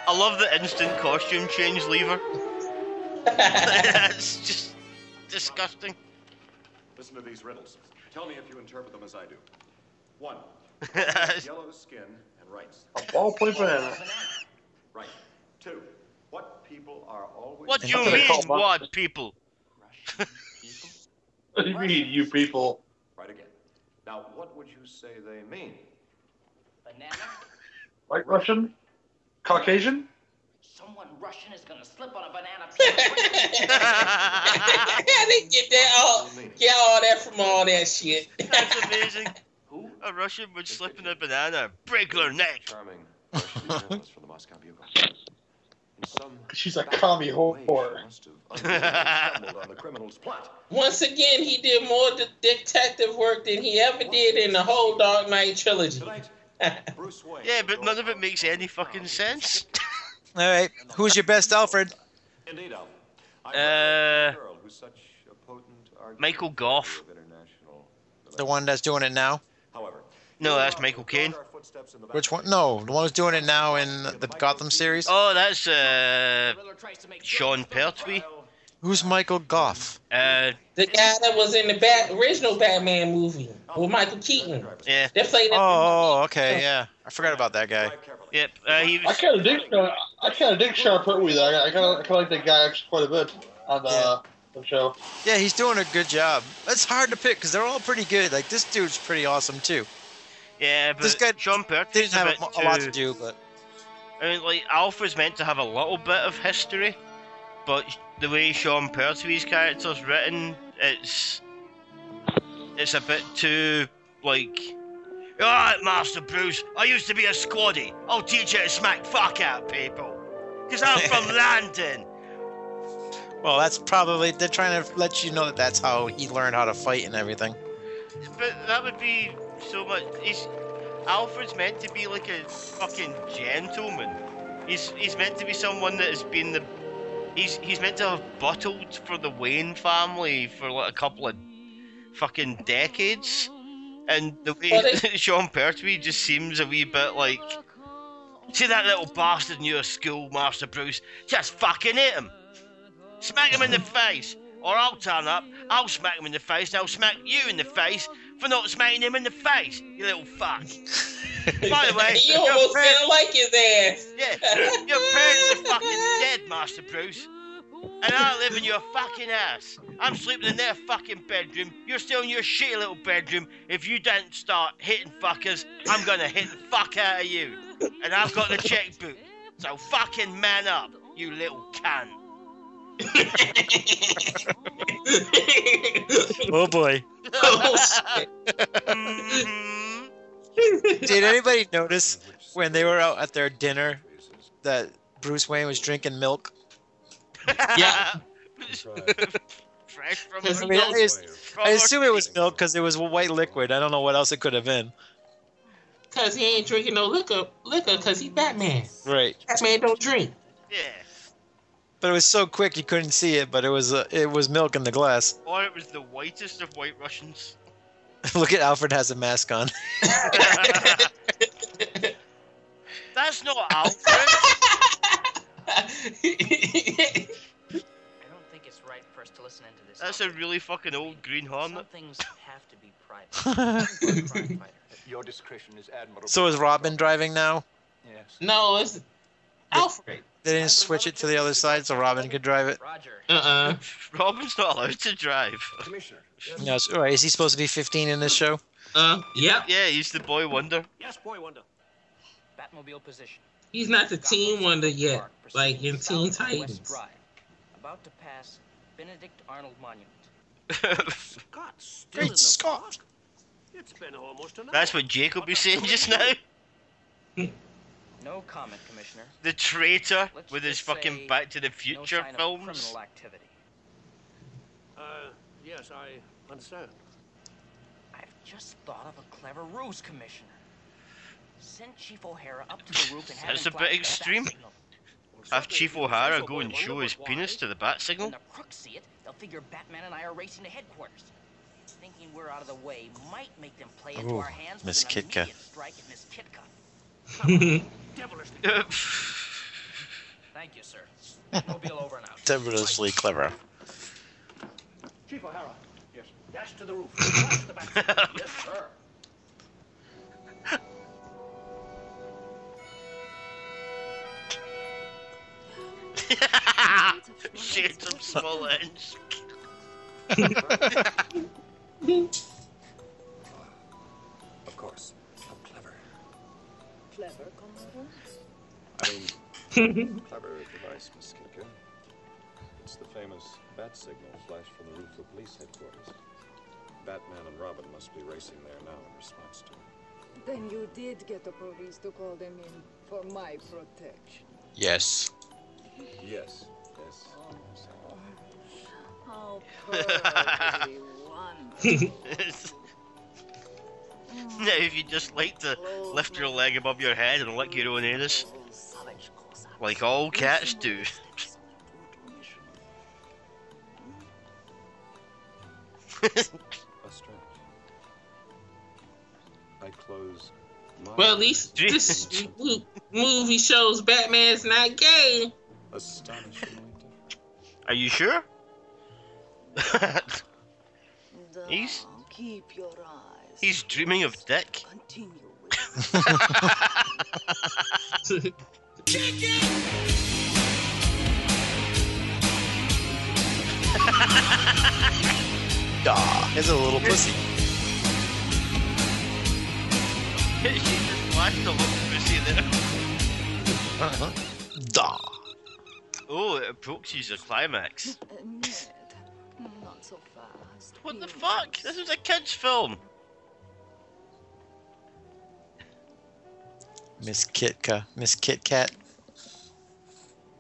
I love the instant costume change lever. (laughs) That's just disgusting. Listen to these riddles. Tell me if you interpret them as I do. One. (laughs) Yellow skin and rights. a ballpoint banana. Right. Two. What people are always. what do you mean, what people? (laughs) What do you mean, you people? Right again. Now, what would you say they mean? Banana? White Russian? Caucasian? Someone Russian is gonna slip on a banana peel. (laughs) I didn't get that all get all that from all that shit. That's amazing. (laughs) Who? A Russian would slip in a banana, break their neck. Charming Russian journalist from the Moscow Bugle. In some She's a commie whore. stumbled (laughs) on the criminal's plot. Once again, he did more de- detective work than he ever did in the whole Dark Knight trilogy. (laughs) Yeah, but none of it makes any fucking sense. (laughs) All right, who's your best Alfred? Indeed, I Uh, a girl who's such a potent argument Michael Gough. The one that's doing it now. However, No, that's Michael Caine. Our footsteps in the Which one? No, the one who's doing it now in the Gotham series. Oh, that's uh, Sean Pertwee. Who's Michael Gough? Uh, The guy that was in the bat- original Batman movie with Michael Keaton. yeah, They played Oh, oh, okay, yeah. I forgot about that guy. yep. Uh, he I kind of dig. Uh, I kind of dig Sean Pertwee. Though. I kind of, I kind of like that guy actually quite a bit on the, Yeah. the show. Yeah, he's doing a good job. It's hard to pick because they're all pretty good. Like this dude's pretty awesome too. Yeah, but This guy Sean Pertwee's Didn't have a, a, lot to do, but I mean, like Alpha's meant to have a little bit of history, but the way Sean Pertwee's character's written, it's it's a bit too like. Alright, Master Bruce, I used to be a squaddy. I'll teach you to smack fuck out people. Because I'm from (laughs) London. well, that's probably they're trying to let you know that that's how he learned how to fight and everything. But that would be so much. He's Alfred's meant to be like a fucking gentleman. He's he's meant to be someone that has been the. He's he's meant to have bottled for the Wayne family for like a couple of fucking decades, and the way (laughs) Sean Pertwee just seems a wee bit like. See that little bastard in your school, Master Bruce? Just fucking hit him. Smack him in the face. Or I'll turn up, I'll smack him in the face, and I'll smack you in the face for not smacking him in the face, you little fuck. (laughs) By the way, you almost parents- sound like his ass. yeah, your parents are fucking (laughs) dead, Master Bruce. And I live in your fucking house. I'm sleeping in their fucking bedroom. You're still in your shitty little bedroom. If you don't start hitting fuckers, I'm gonna hit the fuck out of you. And I've got the checkbook. So fucking man up, you little cunt. (laughs) Oh boy! oh. Did anybody notice when they were out at their dinner that Bruce Wayne was drinking milk? (laughs) Yeah. Fresh from I mean, I, as- from I assume it was milk because it was white liquid. I don't know what else it could have been. Cause he ain't drinking no liquor, liquor, cause he Batman. Right. Batman don't drink. Yeah. But it was so quick you couldn't see it. But it was uh, it was milk in the glass. Or it was the whitest of white Russians. (laughs) Look at Alfred has a mask on. (laughs) That's not Alfred. I don't think it's right for us to listen into this. That's a really fucking old Green Some things have to be private. (laughs) Your discretion is admirable. so is Robin driving now? Yes. no, it's Alfred. They didn't switch it to the other side so Robin could drive it. Roger. Uh-uh. (laughs) Robin's not allowed to drive. Commissioner. No, it's, all right, is he supposed to be 15 in this show? Uh, yep. Yeah, he's the boy wonder. Yes, boy wonder. Batmobile position. He's not the teen wonder yet, like in proceeding Teen south on West Titans. About to pass Benedict Arnold Monument. (laughs) Scott, still in Great the Scott! park? It's been almost an hour. That's what Jacob was saying just now. (laughs) No comment, Commissioner. The traitor Let's with his fucking say Back to the Future sign of films. criminal activity. Uh, yes, I understand. I've just thought of a clever ruse, Commissioner. Send Chief O'Hara up to the roof and have That's him a bit extreme. Have Chief O'Hara go and show his penis to the bat When signal. the crooks see it, they'll figure Batman and I are racing to headquarters. Thinking we're out of the way might make them play into Ooh, our hands Miss Kitka. strike at Miss Kitka. Devilishly. Thank you, sir. (laughs) Mobile over and out. Devilishly clever. Chief O'Hara. Yes. Dash to the roof. Dash the back. (laughs) yes, sir. (laughs) Shades of Smolensk. clever, I mean, (laughs) clever device, Miss Kitka. It's the famous bat signal flashed from the roof of police headquarters. Batman and Robin must be racing there now in response to it. Then you did get the police to call them in for my protection. Yes. Yes, yes. How (laughs) perfectly wonderful. (laughs) now, if you just like to lift your leg above your head and lick your own anus, like all cats do. Lestrange. I close my Well, at least this movie shows Batman's not gay. astonishingly Are you sure? (laughs) he's Keep your eyes. he's dreaming of dick. (laughs) (laughs) Continue Duh. It's a little pussy. (laughs) she just flashed a little pussy there. Uh-huh. Duh. Oh, it approaches a climax. Ned, not so fast. What the fuck? This is a kids' film. Miss Kitka. Miss Kit Kat.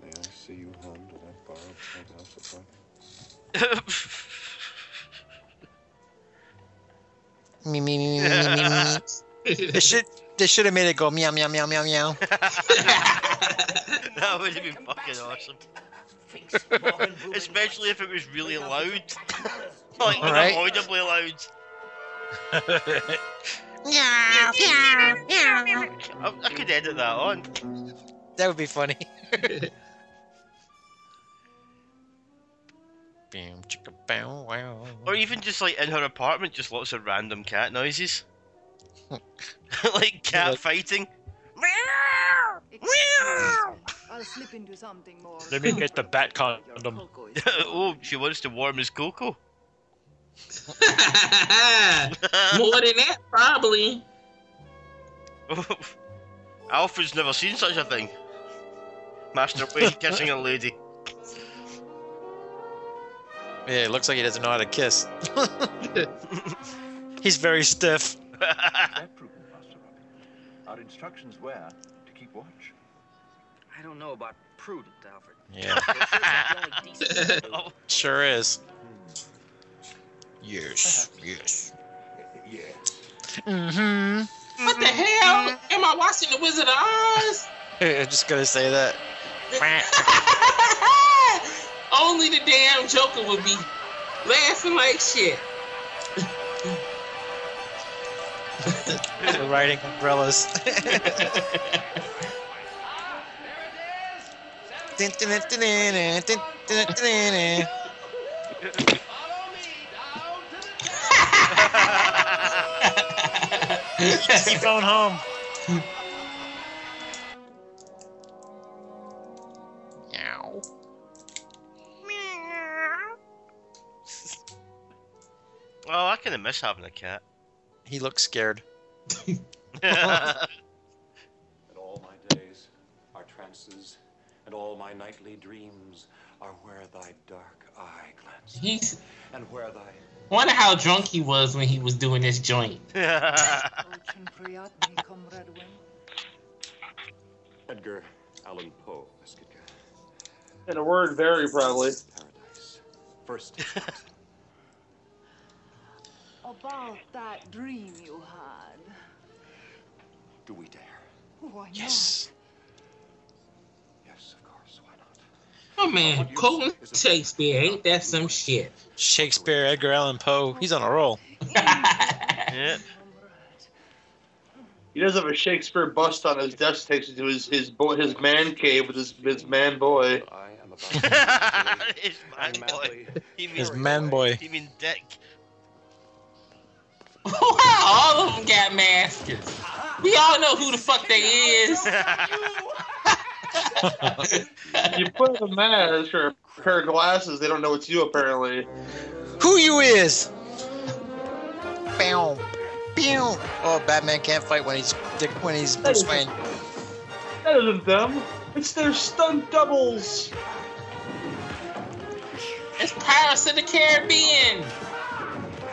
May I see you home to that borrowed penthouse apartment? (laughs) Me me me me me me me. (laughs) They should they should have made it go meow meow meow meow meow. (laughs) that would have been fucking awesome. Especially if it was really loud. like Right. unavoidably loud. I, I could edit that on. That would be funny. (laughs) Bam, chicka, bow, wow. Or even just like in her apartment, just lots of random cat noises. (laughs) like cat Like- fighting. I'll slip into something more. Let me get the bat condom. (laughs) oh, she wants to warm his cocoa. (laughs) More than that, probably. (laughs) Alfred's never seen such a thing. Master (laughs) Wayne kissing a lady. Yeah, it looks like he doesn't know how to kiss. He's very stiff. Quite prudent, Master Robin. Our instructions were to keep watch. I don't know about prudent, Alfred. Yeah, It's the only decent thing to do. sure is. Yes, yes. Yes. Mm-hmm. What the hell? Am I watching The Wizard of Oz? (laughs) I'm just gonna say that. (laughs) Only the damn Joker would be laughing like shit. (laughs) They're riding umbrellas. Keep going home. Meow. Oh, I kind of miss having a cat. He looks scared. (laughs) (laughs) And all my days are trances, and all my nightly dreams are where thy dark eye glances, He's and where thy wonder how drunk he was when he was doing this joint. Fortune Priat, me, Comrade Wayne. Edgar Allan Poe, Miss Kitka. In a word, very probably. Paradise. First. (laughs) About that dream you had. Do we dare? Why Yes. Yes, of course. Why not? Oh man, quoting Shakespeare ain't that some shit? Shakespeare, Edgar Allan Poe. He's on a roll. (laughs) yeah. He does have a Shakespeare bust on his desk. Takes it to his his boy, his man cave with his his man boy. I am about (laughs) His man boy. He means, His man boy. He mean dick. wow, all of them got masters. We all know who the fuck they is. (laughs) You put a mask or a pair of glasses, they don't know it's you apparently. Who you is? Bow. Pew. Oh, Batman can't fight when he's Dick when he's Bruce Wayne. That isn't them. It's their stunt doubles. It's Pirates of the Caribbean. (laughs)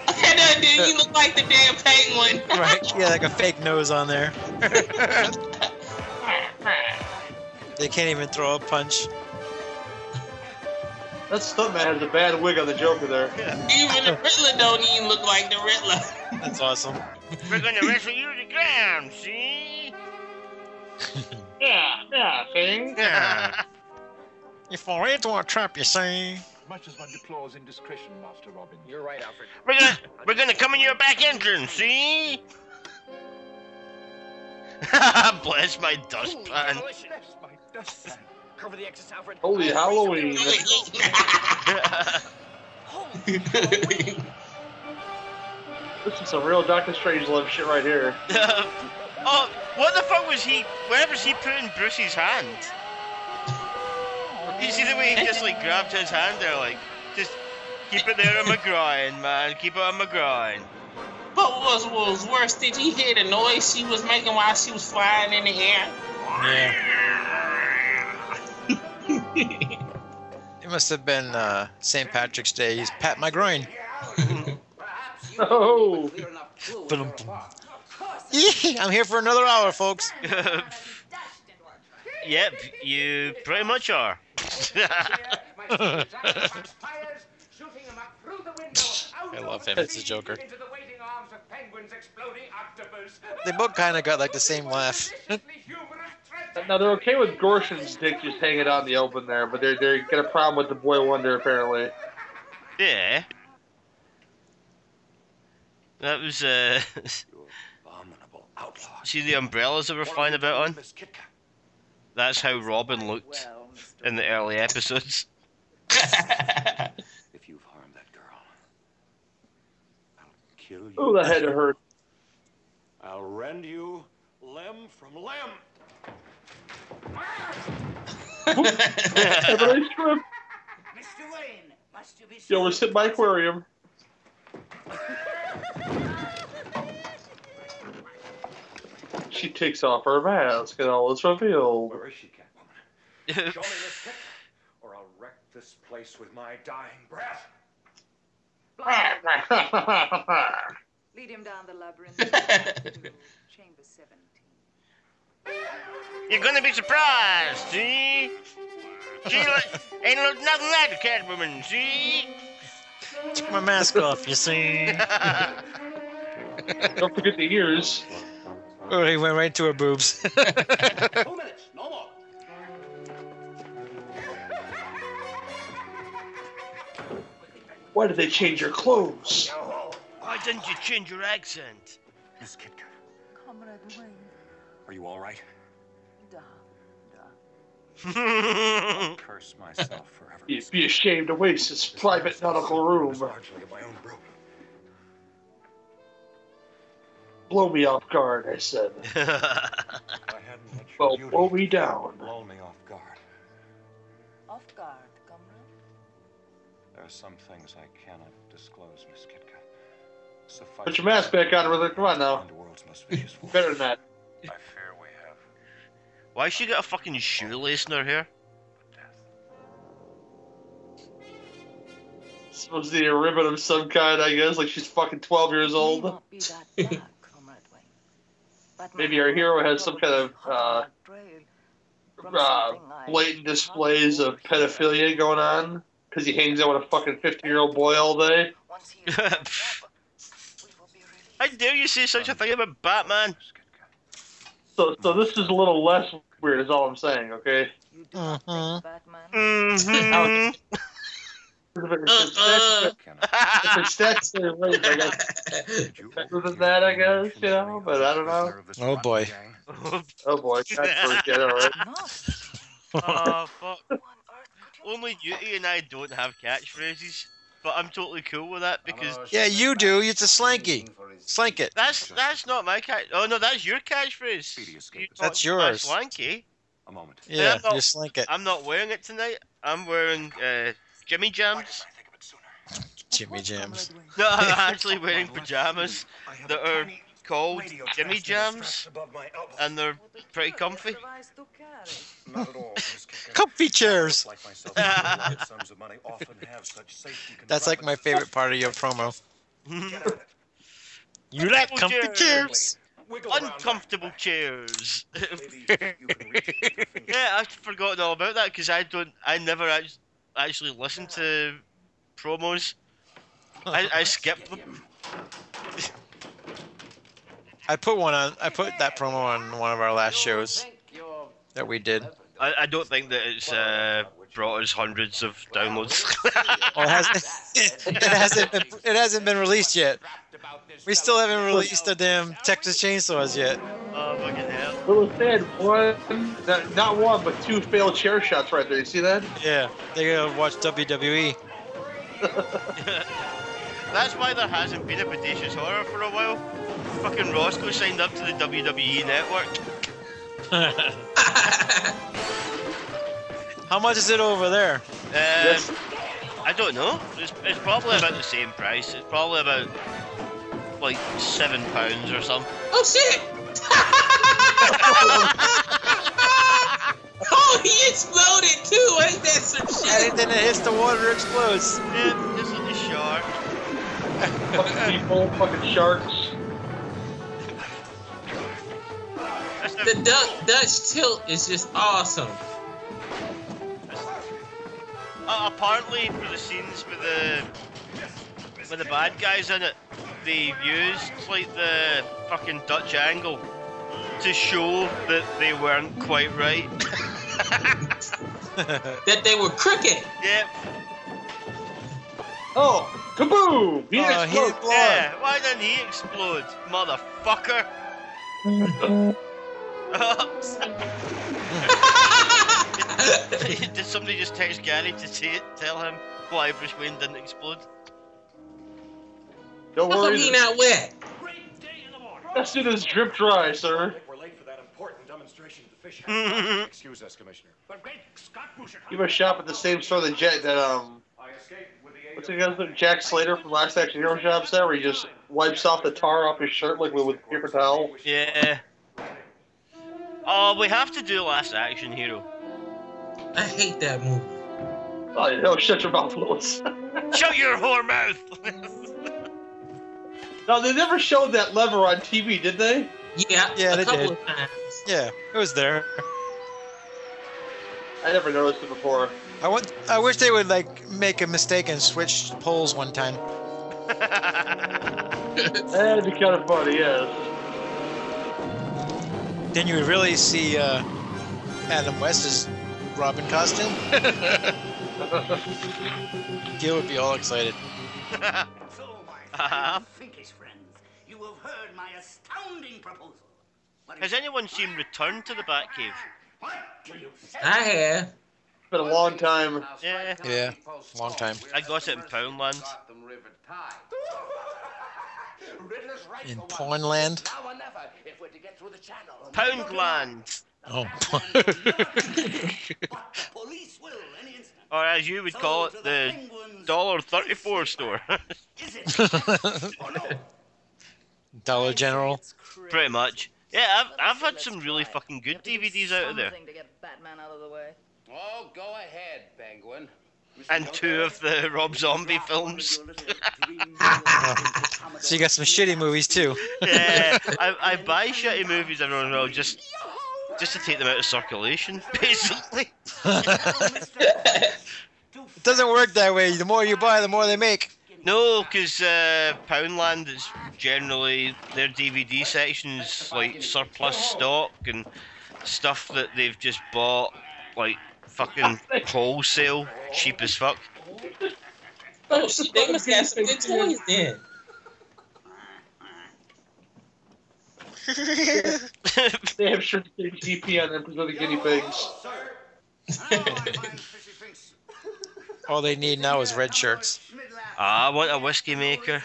Okay, no, dude, you look like the damn penguin. (laughs) Right? Yeah, like a fake nose on there. (laughs) They can't even throw a punch. That stuntman has a bad wig on the Joker there. (laughs) Even the Riddler don't even look like the Riddler. (laughs) That's awesome. We're gonna (laughs) wrestle you to the ground, see? Yeah, yeah, thing. Yeah. You fall into a trap, you see. Much as one deplores indiscretion, Master Robin. You're right, Alfred. We're gonna we're gonna come in your back entrance, see? Bless my dustpan. Bless my. Cover the exits, Alfred. Holy Halloween. This is some real Doctor Strangelove shit right here. (laughs) oh, what the fuck was he? Where was he putting Bruce's hand? You see the way he just like grabbed his hand there, like just keep it there on my groin, man. Keep it on my groin. But what was, what was worse, did you hear the noise she was making while she was flying in the air? Yeah. (laughs) It must have been uh, St. Patrick's Day. He's pat my groin. (laughs) Oh. I'm here for another hour, folks. (laughs) yep, you pretty much are. I love him. It's a Joker. They both kind of got like the same laugh. Now they're okay with Gorshin's dick just hanging out in the open there, but they're they got a problem with the Boy Wonder apparently. yeah. That was uh. (laughs) See the umbrellas that we're flying about on? That's how Robin looked in the early episodes. (laughs) If you've harmed that girl, I'll kill you. Oh, that had to hurt. I'll rend you limb from limb. Have a nice trip. Mr. Wayne, must you be Yo, we're sitting by aquarium. (laughs) She takes off her mask and all is revealed. Where is she, Catwoman? Show me this kick, or I'll wreck this place with my dying breath. (laughs) Lead him down the labyrinth to (laughs) chamber 17. You're gonna be surprised, see? She look, (laughs) ain't look nothing like a Catwoman, see? Took my mask off, you see. (laughs) Don't forget the ears. Oh, he went right to her boobs. (laughs) Two minutes, no more. Why did they change your clothes? Why didn't you change your accent? Miss Kitka, Comrade Wayne. Are you all right? Da. I'll (laughs) curse myself forever. You'd be ashamed to waste this private nautical room. Largely of my own brew. Blow me off guard, I said. (laughs) I hadn't let Well, blow me down. blow me off guard. Off guard, comrade. There are some things I cannot disclose, Miss Kitka. Suffice Put your mask back on, brother. Come on now. Underworld's most vicious force. Better than that. I fear we have Why she got a fucking shoelace in her hair? Supposed to be a ribbon of some kind, I guess. Like she's fucking 12 years old. not be that (laughs) dark, comrade Wayne. But Maybe our hero has some kind of uh, uh, blatant displays of pedophilia going on because he hangs out with a fucking 15 year old boy all day. How dare you say such a thing about Batman? So, so this is a little less weird, is all I'm saying. Okay. Mm-hmm. Mm-hmm. If it's statutory rape, I guess better than that, I guess, you know. But I don't know. Oh boy. Oh boy, that's forget all right. (laughs) oh fuck. Only Duty and I don't have catchphrases, but I'm totally cool with that because Yeah, you do. It's a slanky. Slank it. that's that's not my catch. Oh no, that's your catchphrase. You That's talked about yours. Swanky. A moment. Yeah, I'm not- you slank it. I'm not wearing it tonight. I'm wearing uh, Jimmy Jams. Jimmy Jams. No, I'm (laughs) actually wearing pajamas that are called Jimmy Jams, and they're pretty comfy. Not at all, Miss Kincaid. (laughs) Comfy chairs. Like myself, large sums of money often have such safety That's like my favorite part of your promo. You like comfy chairs? Uncomfortable chairs. (laughs) yeah, I've forgotten all about that because I don't. I never act- actually listen to promos. I, I skip them. (laughs) I put one on. I put that promo on one of our last shows that we did. I, I don't think that it's uh, brought us hundreds of downloads. (laughs) Well, it hasn't. (laughs) It hasn't been. It hasn't been released yet. We still haven't released the damn Texas Chainsaws yet. oh fucking hell! Little said one, not, not one, but two failed chair shots right there. You see that? Yeah, they gotta watch. WWE. (laughs) That's why there hasn't been a Bodacious Horror for a while. Fucking Roscoe signed up to the WWE network. (laughs) How much is it over there? Um, I don't know. It's, it's probably about the same price. It's probably about like seven pounds or something. Oh shit! (laughs) oh, he exploded too. Ain't that some shit? And then it hits the water, explodes. Yeah, this is the shark. (laughs) Fucking people, fucking sharks. The Dutch, Dutch tilt is just awesome. Uh, apparently, for the scenes with the with the bad guys in it, they used like the fucking Dutch angle to show that they weren't quite right. (laughs) That they were crooked. yep. Oh, kaboom! He Oh, he exploded. Yeah. Why didn't he explode, motherfucker? (laughs) Did (laughs) somebody just text Gary to say, tell him why Bruce Wayne didn't explode? Don't How come worry. he not wet? Great day in the. That suit is drip dry, sir. we're late for that important demonstration at the fish. (laughs) Excuse us, Commissioner. But great Scott Boucher. You must shop at the same store that Jack, that um, I escaped with the aid what's of... the guy's name? Jack Slater from Last Action Hero shops there, where he just wipes off the tar off his shirt like with, with paper towel. Yeah. Oh, we have to do Last Action Hero. I hate that movie. Oh, no, oh, shut your mouth, Willis. (laughs) Shut your whore mouth! (laughs) no, they never showed that lever on TV, did they? Yeah, Yeah, a they couple did. of times. Yeah, it was there. I never noticed it before. I want. I wish they would like make a mistake and switch poles one time. (laughs) That'd be kind of funny, yes. Then you would really see uh, Adam West's Robin costume. (laughs) Gil would be all excited. So, (laughs) my Uh-huh. Finkish friends, you have heard my astounding proposal. What Has anyone seen Return to the Batcave? What do you say? I have. It's been a long time. Yeah. Yeah, long time. I got it in Poundland. (laughs) Riddler's right In for one. Pornland. Now or never, if we're to get through the channel. Poundland! Oh. (laughs) But the police will any instant. Or as you would call it, the Dollar Thirty-Four store. Is it? (laughs) or no? Dollar General. Pretty much. Yeah, I've, I've had some really fucking good DVDs out of there. To get Batman out of the way. Oh, go ahead, Penguin. And two of the Rob Zombie films. (laughs) So you got some shitty movies too. (laughs) yeah, I, I buy shitty movies every once in a while just, just to take them out of circulation, (laughs) basically. (laughs) It doesn't work that way. The more you buy, the more they make. No, because uh, Poundland is generally their DVD sections like surplus stock and stuff that they've just bought like fucking wholesale, cheap as fuck. Oh shit, they must have some good toys then. They have shrimp GP on them because they're the guinea pigs. (laughs) All they need now is red shirts. Ah, I want a whiskey maker.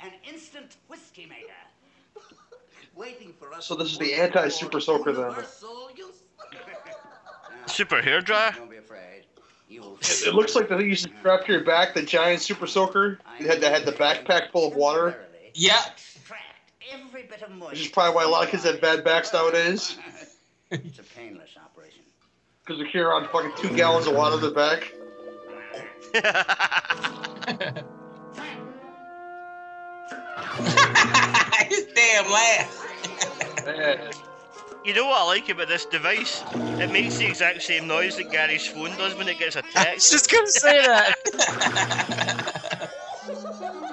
An instant whiskey maker. Waiting for us. So this is the anti-super soaker then. (laughs) Super hair dryer. Don't be afraid. You will It, it looks like the thing you used to strap to your back, the giant super soaker. It had that had the backpack full of water. Yep. Extract every bit of mush. Which is probably why a lot of kids have bad backs nowadays. It's a painless operation. Because they carry around fucking two gallons of water in the back. (laughs) His damn laugh. (laughs) You know what I like about this device? It makes the exact same noise that Gary's phone does when it gets a I text. was just gonna say that.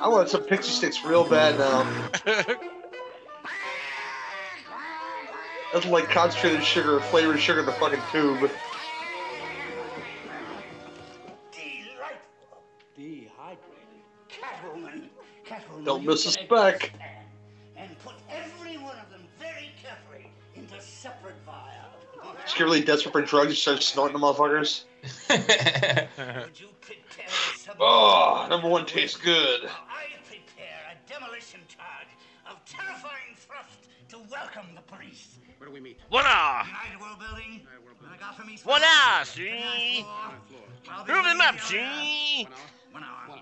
I want some pixie sticks real bad now. (laughs) That's like concentrated sugar, flavored sugar in the fucking tube. Dehydrated. Catwoman. Catwoman. Don't miss a speck. And put every one of them very carefully into separate vials. Just get really desperate for drugs, you start snorting the motherfuckers. Would you prepare the sub- Oh, number one tastes good. I prepare a demolition charge of terrifying thrust to welcome the police. Where do we meet? Voila! United World Building. I got from Voila, see? I'll be Move the waiting map, in see? One hour.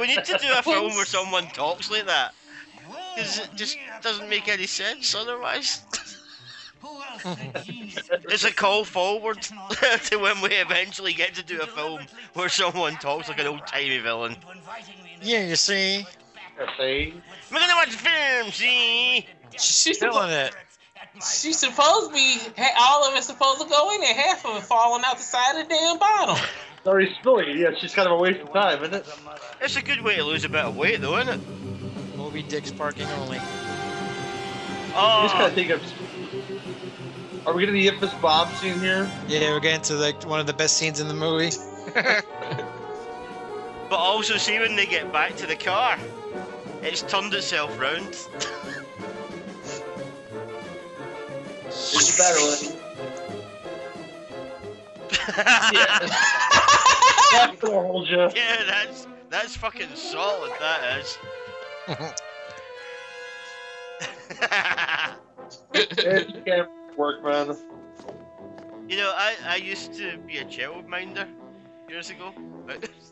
We need to do a film where someone talks like that. Because it just doesn't make any sense otherwise. (laughs) Who else the (laughs) genius? It's a call forward (laughs) to when we eventually get to do a film where someone talks like an old timey villain. Yeah, you see, See? We're gonna watch film, see? She's killing it. She's supposed to be. All of it's supposed to go in there. Half of it falling out the side of the damn bottle. It's already spilling. Yeah, she's kind of a waste of time, isn't it? It's a good way to lose a bit of weight, though, isn't it? Moby Dick's parking only. I just kind Oh, of think of. Are we getting to the infamous bomb scene here? Yeah, we're getting to like one of the best scenes in the movie. (laughs) but also see when they get back to the car, it's turned itself round. (laughs) It's a better one. (laughs) yeah. That's gonna hold you. yeah, that's that's fucking solid. That is. It can't work, man. You know, I, I used to be a childminder years ago.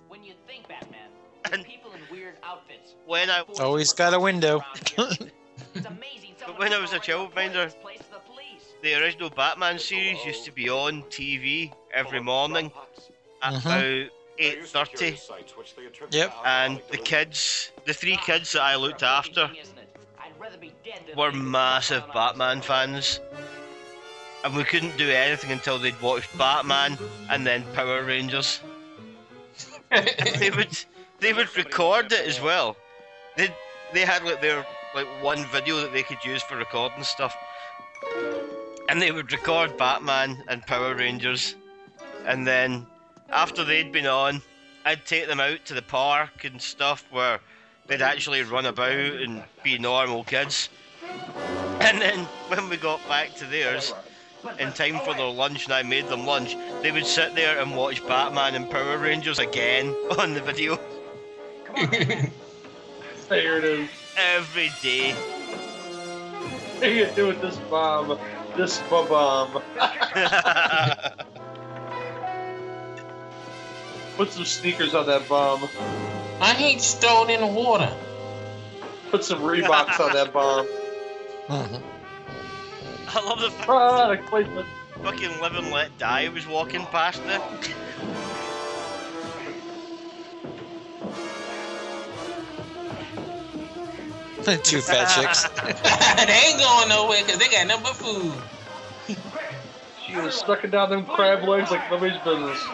When you think Batman, (laughs) And- people in weird outfits. When I Always got a window. It's amazing. (laughs) But when I was a childminder, the original Batman series used to be on TV every morning at Mhm. about eight thirty. Yep. And the kids, the three kids that I looked after, were massive Batman fans. And we couldn't do anything until they'd watched Batman and then Power Rangers. And (laughs) they would they would record it as well. They they had like their like one video that they could use for recording stuff. And they would record Batman and Power Rangers and then after they'd been on, I'd take them out to the park and stuff where they'd actually run about and be normal kids. And then when we got back to theirs, in time for their lunch and I made them lunch, they would sit there and watch Batman and Power Rangers again (laughs) on the video There it is. every day. What are you with this bomb? This ba- bomb. (laughs) Put some sneakers on that bomb. I hate stone in the water. Put some Reeboks on that bomb. (laughs) I love the fact Product placement. fucking Live and Let Die was walking past it. Two fat chicks. (laughs) they ain't going nowhere because they got nothing but food. She was sucking down them crab legs like nobody's business.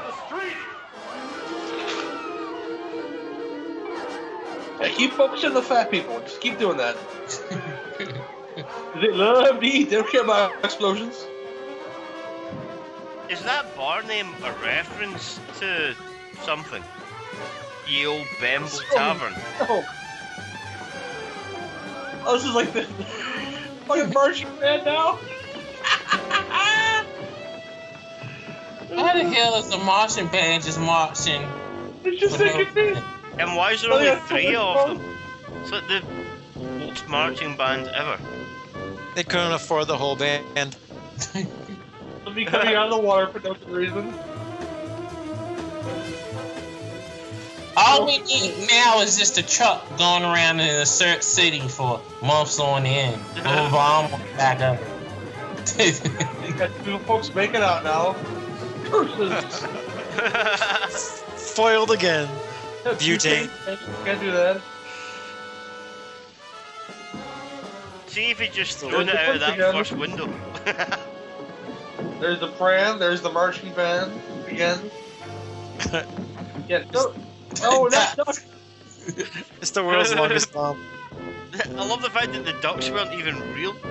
Yeah, keep focusing on the fat people. Just keep doing that. (laughs) they love to eat. They don't care about explosions. Is that bar name a reference to something? Ye old Benbow Tavern. Oh. Oh, this is like the fucking marching band now. (laughs) How the hell is the Martian band just marching? It's just for no like a thing. And why is there Oh, only yeah, three someone of them? It's like the most marching band ever. They couldn't afford the whole band. Let me coming out of the water for no good reason. All all we need now is just a truck going around in a certain city for months on end. Move on back up. (laughs) You got two folks making out now. Curses. (laughs) Foiled again. Butane. Can't do that. See if he just There's thrown it out of that again. first window. There's the pram. There's the marching band again. (laughs) Yeah. No. Oh, that's not. It's the world's longest bomb. (laughs) I love the fact that the ducks weren't even real. (laughs)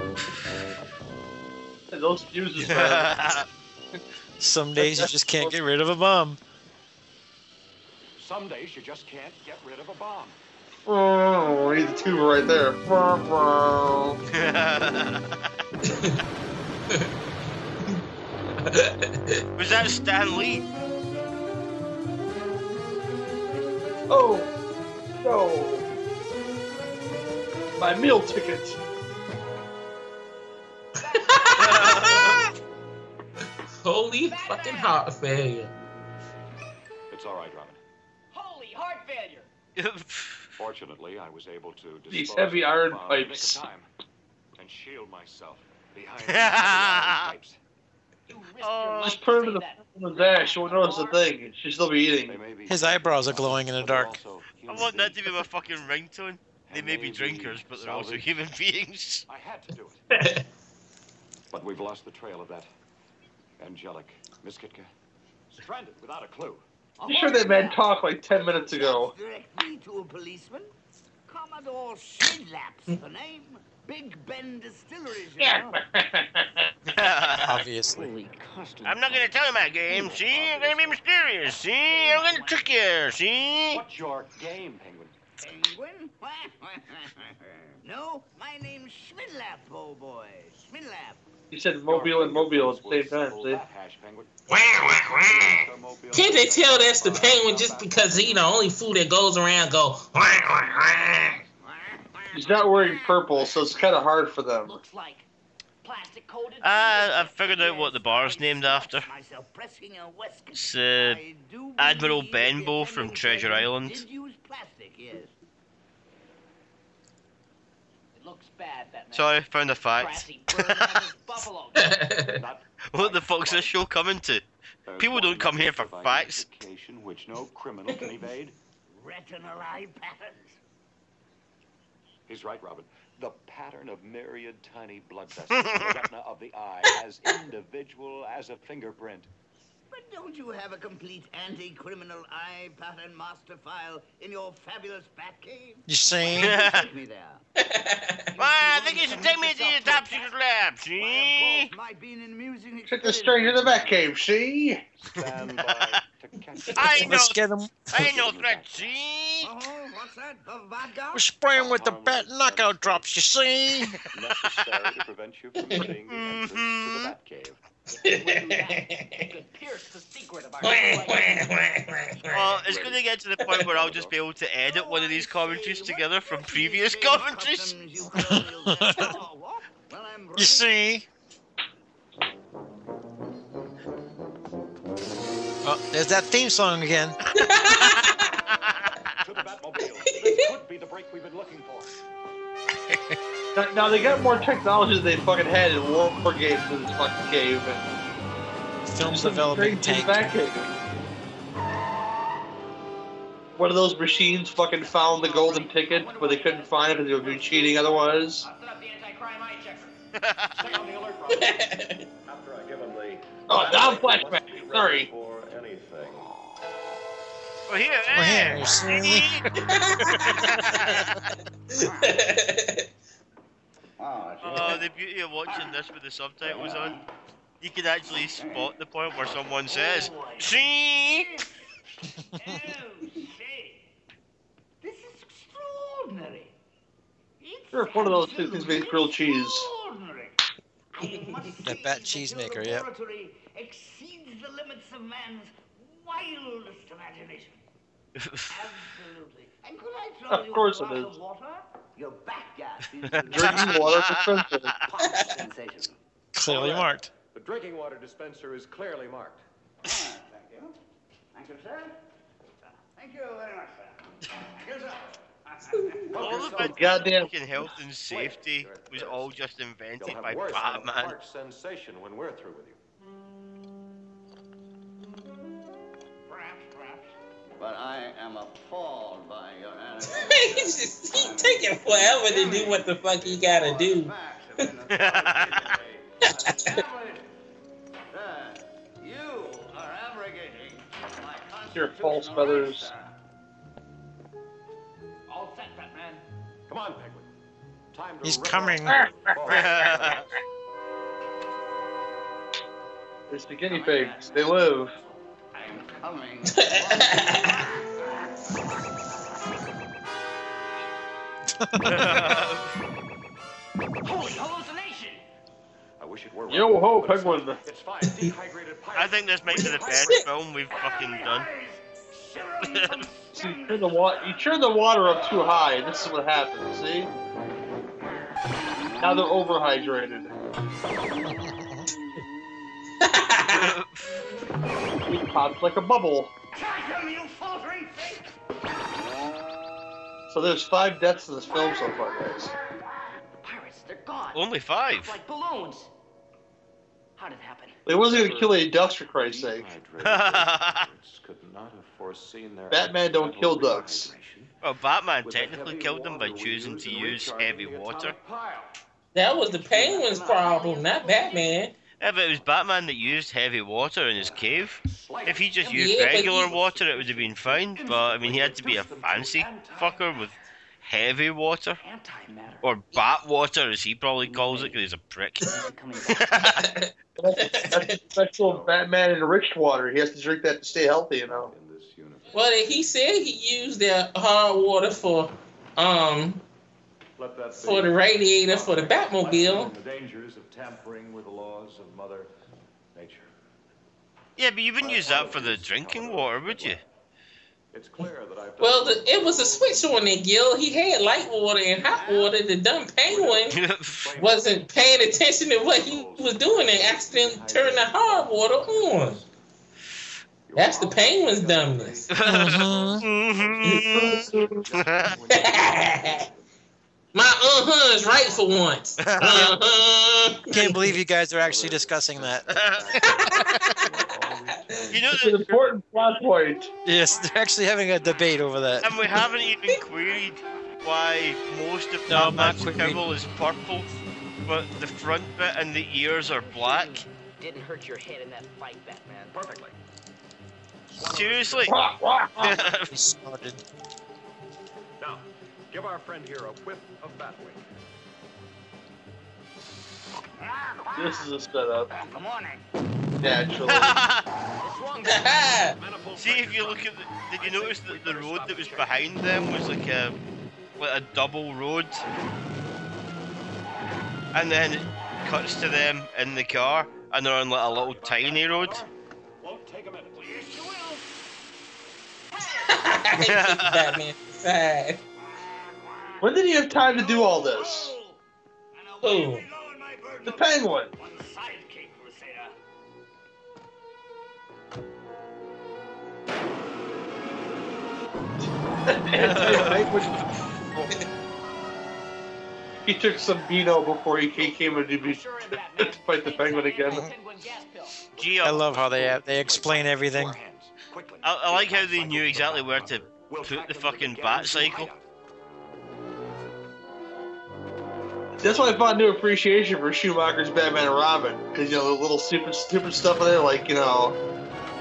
Those fuses, man. (laughs) Some days you just can't get rid of a bomb. Some days you just can't get rid of a bomb. Oh, we need the tuba right there. Was that Stan Lee? Oh, no. My meal ticket. (laughs) Holy fucking heart failure. It's all right, Robin. Holy heart failure! (laughs) Fortunately, I was able to These dispose heavy iron bomb in the pipes. time and shield myself behind (laughs) these heavy iron oh. pipes. Just put it in the, in the dash. She won't notice a thing. She'll still be eating. His eyebrows are glowing in the dark. I want that to be my fucking ringtone. They may be drinkers, but they're also human (laughs) beings. I had to do it. (laughs) but we've lost the trail of that angelic Miss Kitka. Stranded without a clue. You sure that man talked like 10 minutes ago? Direct me to a policeman. Commodore Schmidlap's, the name. Big Ben Distilleries, you know. (laughs) Obviously. I'm not gonna tell you my game, see? I'm gonna be mysterious, see? I'm gonna oh, trick you, see? What's your game, Penguin? Penguin? (laughs) no, my name's Schmidlap, oh boy. Schmidlap. He said Mobile and Mobile at the same time, see? Can't they tell that's the penguin just because he the only food that goes around go He's not wearing purple, so it's kind of hard for them. Looks like plastic coated. Ah, I've figured out what the bar's named after. Myself pressing a waistcoat. It's uh, Admiral Benbow from Treasure Island. Did use plastic, yes. It looks bad, that man. Sorry, found a fact. Brassy Bird his (laughs) buffalo. what the fuck's this show coming to? People don't come here for facts. Which no criminal can evade. (laughs) Retinal eye patterns. He's right, Robin. The pattern of myriad tiny blood vessels in the (laughs) retina of the eye as individual as a fingerprint. But don't you have a complete anti-criminal eye pattern master file in your fabulous bat cave? You see? Take me there. (laughs) Well, I think you should take me to your top secret lab, see? Might be an amusing Check the stranger in the back cave, see? Stand by to catch I ain't no, Let's get him. I ain't no threat, see? Oh, What's that? A vodka? We're spraying with the bat knockout drops, you see? (laughs) necessary to prevent you from seeing the entrance to Mm-hmm. the bat cave. could pierce the secret of our Well, it's going to get to the point where I'll just be able to edit one of these commentaries together from previous commentaries. You (laughs) see? Oh, there's that theme song again. (laughs) To the Batmobile. This could be the break we've been looking for. (laughs) Now, now they got more technology than they fucking had in War, War games in this fucking cave. And Film some development crazy tank. back cave. One of those machines fucking found the golden ticket, but they couldn't find it because they would be cheating otherwise. Set up the anti-crime (laughs) Well, here, Well, here, you see? (laughs) Oh, oh, the beauty of watching this with the subtitles on, you can actually spot the point where someone says, "See." Oh, (laughs) say. This is extraordinary. It's Sure, if one of those two things makes grilled cheese. extraordinary. I (laughs) must That bat that cheese your maker, yep. laboratory exceeds the limits of man's wildest imagination. Absolutely. And could I throw Of you course a it glass is. of water? Your back gas is (laughs) Drinking water for sensitive. (laughs) sensation. Clearly marked. The drinking water dispenser is clearly marked. Ah, thank you. Thank you, sir. Thank you very much, sir. Here's up. (laughs) All of it, Goddamn. health and safety was all just invented by worse than Batman. park sensation when we're through with you. But I am appalled by your (laughs) attitude. He's just he taking forever to do what the fuck he gotta do. Sir, you are abrogating my Your false feathers. All set, Batman. Come on, Penguin. Time to He's coming. off- (laughs) There's the guinea pigs. They live. I'm coming. (laughs) Holy hallucination! I wish it were. Yo ho, But it's penguin. It's fine. Dehydrated (laughs) I think this might be the best film we've fucking done. Shivering See, you turn the water. You turn the water up too high. and This is what happens. See? Now they're overhydrated. (laughs) It pops like a bubble. Him, you faltering! So there's five deaths in this film so far, guys. Pirates, they're gone. Only five. Like balloons. How did it happen? They wasn't gonna kill any ducks for Christ's sake. Could not have foreseen their Batman don't kill ducks. dehydration. Well, Batman technically killed them by choosing to use heavy water. That was the Penguin's problem, not Batman. Yeah, but it was Batman that used heavy water in his cave. If he just used Yeah, regular he- water, it would have been fine. But I mean, he had to be a fancy fucker with heavy water, or bat water, as he probably calls it, because he's a prick. (laughs) That's special Batman enriched water. He has to drink that to stay healthy, you know. In this universe. Well, he said he used that hard water for um Let that for the radiator for the Batmobile. The dangers of tampering with the laws of Mother Nature. yeah, but you wouldn't use that for the drinking water, would you? It's clear that I've done Well, the, it was a switch on there, Gil. He had light water and hot water. The dumb penguin (laughs) wasn't paying attention to what he was doing and accidentally turned the hard water on. That's the penguin's dumbness. Uh-huh. (laughs) (laughs) My uh-huh is right for once. (laughs) Uh-huh. Can't believe you guys are actually discussing that. (laughs) you know, It's an important plot point. Yes, they're actually having a debate over that. and we haven't even queried why most of No, not Batman's queried. is purple, but the front bit and the ears are black. Didn't hurt your head in that fight, Batman. perfectly. Seriously? (laughs) He started. Now, give our friend here a whiff of Batwing. This is a setup. Good morning. Naturally. Manifold (laughs) See if you look at the, did you notice that the road that was behind them was like a like a double road, and then it cuts to them in the car, and they're on like a little tiny road. Won't take a minute. Yes, you will. (laughs) Batman. Sad. When did he have time to do all this? Oh. Who? The Penguin. One sidekick, Crusader. he took some Beano before he came in to, be, Sure, in (laughs) to fight the Penguin again. Penguin gas pill. Gee, I I, love how they uh, they explain everything. Quickly. I, I like how they knew exactly where to put the fucking bat cycle. That's why I found new appreciation for Schumacher's Batman and Robin. Because, you know, the little stupid, stupid stuff in there, like, you know,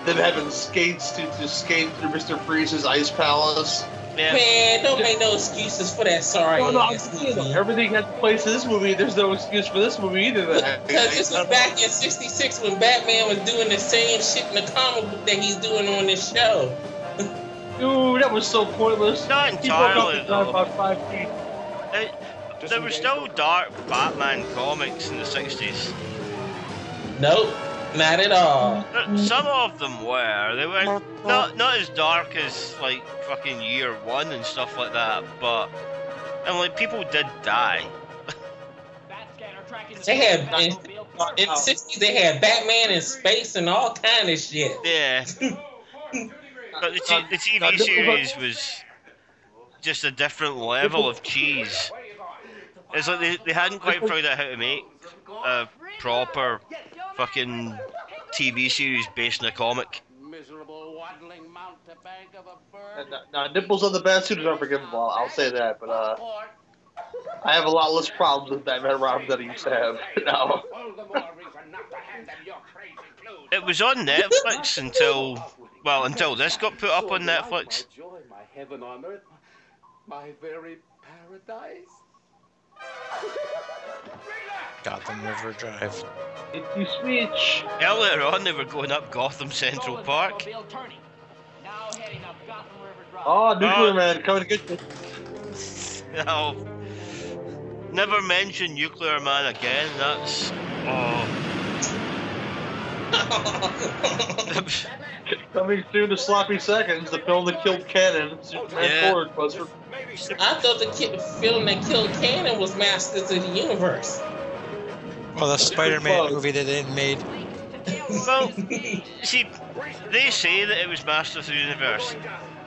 them having skates to, to skate through Mr. Freeze's ice palace. Yeah. Man, don't make no excuses for that sorry Well, no, I'm ass saying, movie. everything has place in this movie. There's no excuse for this movie either. Then. Because (laughs) this was back in '66 when Batman was doing the same shit in the comic book that he's doing on this show. Dude, that was so pointless. Not He broke up entirely, and down though. about five feet. It- there were still dark Batman comics in the 60s. Nope, not at all. Some of them were. They were not not as dark as like fucking year one and stuff like that, but and like people did die. Bat scanner tracking the They had in, in the '60s they had Batman in space and all kind of shit. Yeah. (laughs) But the, t- the TV series was just a different level of cheese. It's like they, they hadn't quite figured out how to make a proper fucking TV series based on a comic. Miserable waddling mountebank of a bird. Now, nipples on the bat suit is unforgivable. I'll say that, but uh, I have a lot less problems with Batman Robin than I used to have. (laughs) Now, All the more reason not to hand them your crazy clues. It was on Netflix until well until this got put up on Netflix. My heaven on earth, my very paradise. Gotham River Drive. If you switch? Earlier on, they were going up Gotham Central Park. Bill Turney. Now heading up Gotham River Drive. Oh, Nuclear Oh. Man coming to get you. No. Never mention Nuclear Man again. That's oh. (laughs) (laughs) (laughs) Coming soon to Sloppy Seconds, the film that killed Cannon. Superman Yeah. Forward was I thought the ki- film that killed Cannon was Masters of the Universe. Well, the Spider-Man movie that they made. Well, see, they say that it was Masters of the Universe.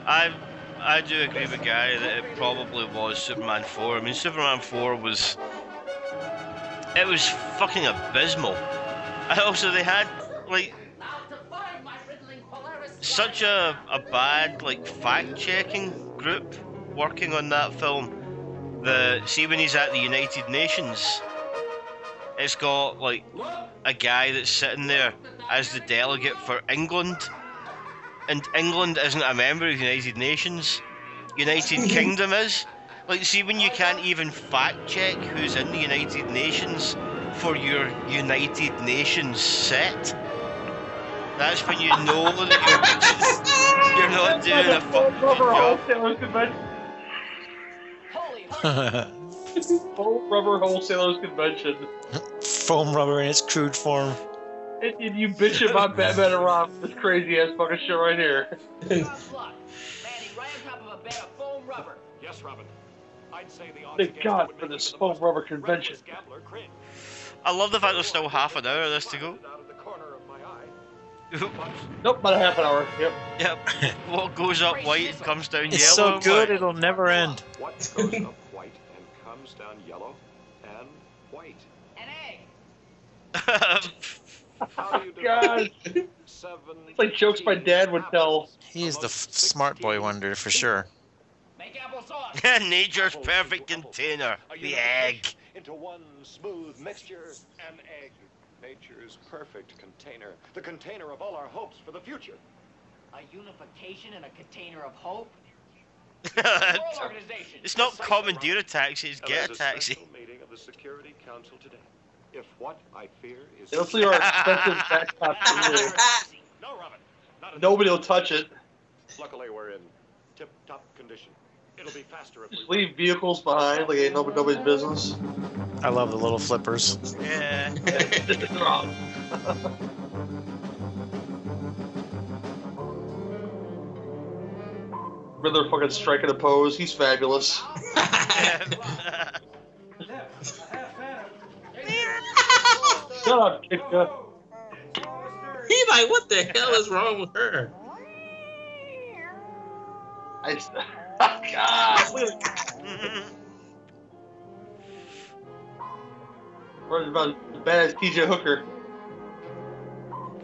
I I do agree with Gary that it probably was Superman 4. I mean, Superman 4 was. It was fucking abysmal. And also, they had, like. Such a, a bad, like, fact checking group working on that film. The See, when he's at the United Nations, it's got, like, a guy that's sitting there as the delegate for England. And England isn't a member of the United Nations. United (laughs) Kingdom is. Like, see, when you can't even fact check who's in the United Nations for your United Nations set, that's when you know that you're, you're not (laughs) doing a fucking good job. Foam Rubber Wholesalers Convention. Foam rubber in its crude form. And, and you bitch about Batman and Robin, this crazy ass fucking shit right here. Yes, Robin. I'd say the odds Thank against God for this the foam rubber convention. gambler cringe. I love the fact there's still half an hour of this to go. Nope, about a half an hour. Yep. Yep. (laughs) What goes up white comes down It's yellow. so good, Like, it'll never end. What goes up white and comes down yellow and white? How do you (laughs) God. seven? It's like jokes my dad would tell. He's the f- smart boy wonder for sure. (laughs) Nature's perfect container. The egg. into one smooth mixture. An egg, nature's perfect container, the container of all our hopes for the future. A unification and a container of hope? (laughs) it's not commandeer a taxi, it's get a taxi. special meeting of the Security Council today. If what I fear is It'll see our expensive (laughs) backstop. No, Robin. Nobody will touch it. Luckily, we're in tip-top condition. It'll be faster if we Just leave vehicles behind like ain't nobody, nobody's business. I love the little flippers. (laughs) Yeah. Riddler fucking striking a pose. He's fabulous. Shut up, (laughs) Kitka. He like, what the hell is wrong with her? I, God, look What about the badass TJ Hooker?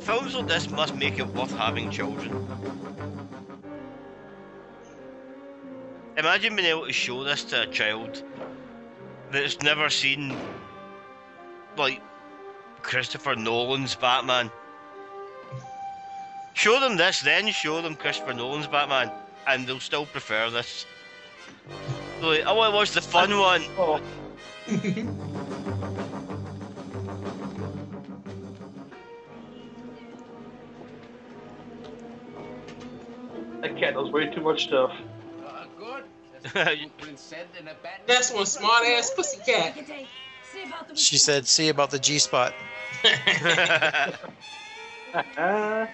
Films like this must make it worth having children. Imagine being able to show this to a child that's never seen, like, Christopher Nolan's Batman. Show them this, then show them Christopher Nolan's Batman, and they'll still prefer this. They're Like, oh, I watched the fun one. Oh. (laughs) That cat knows way too much stuff. (laughs) Uh, good. That's blueprint said in a bat. That's one smart ass pussycat. She said, "See about the G spot." (laughs)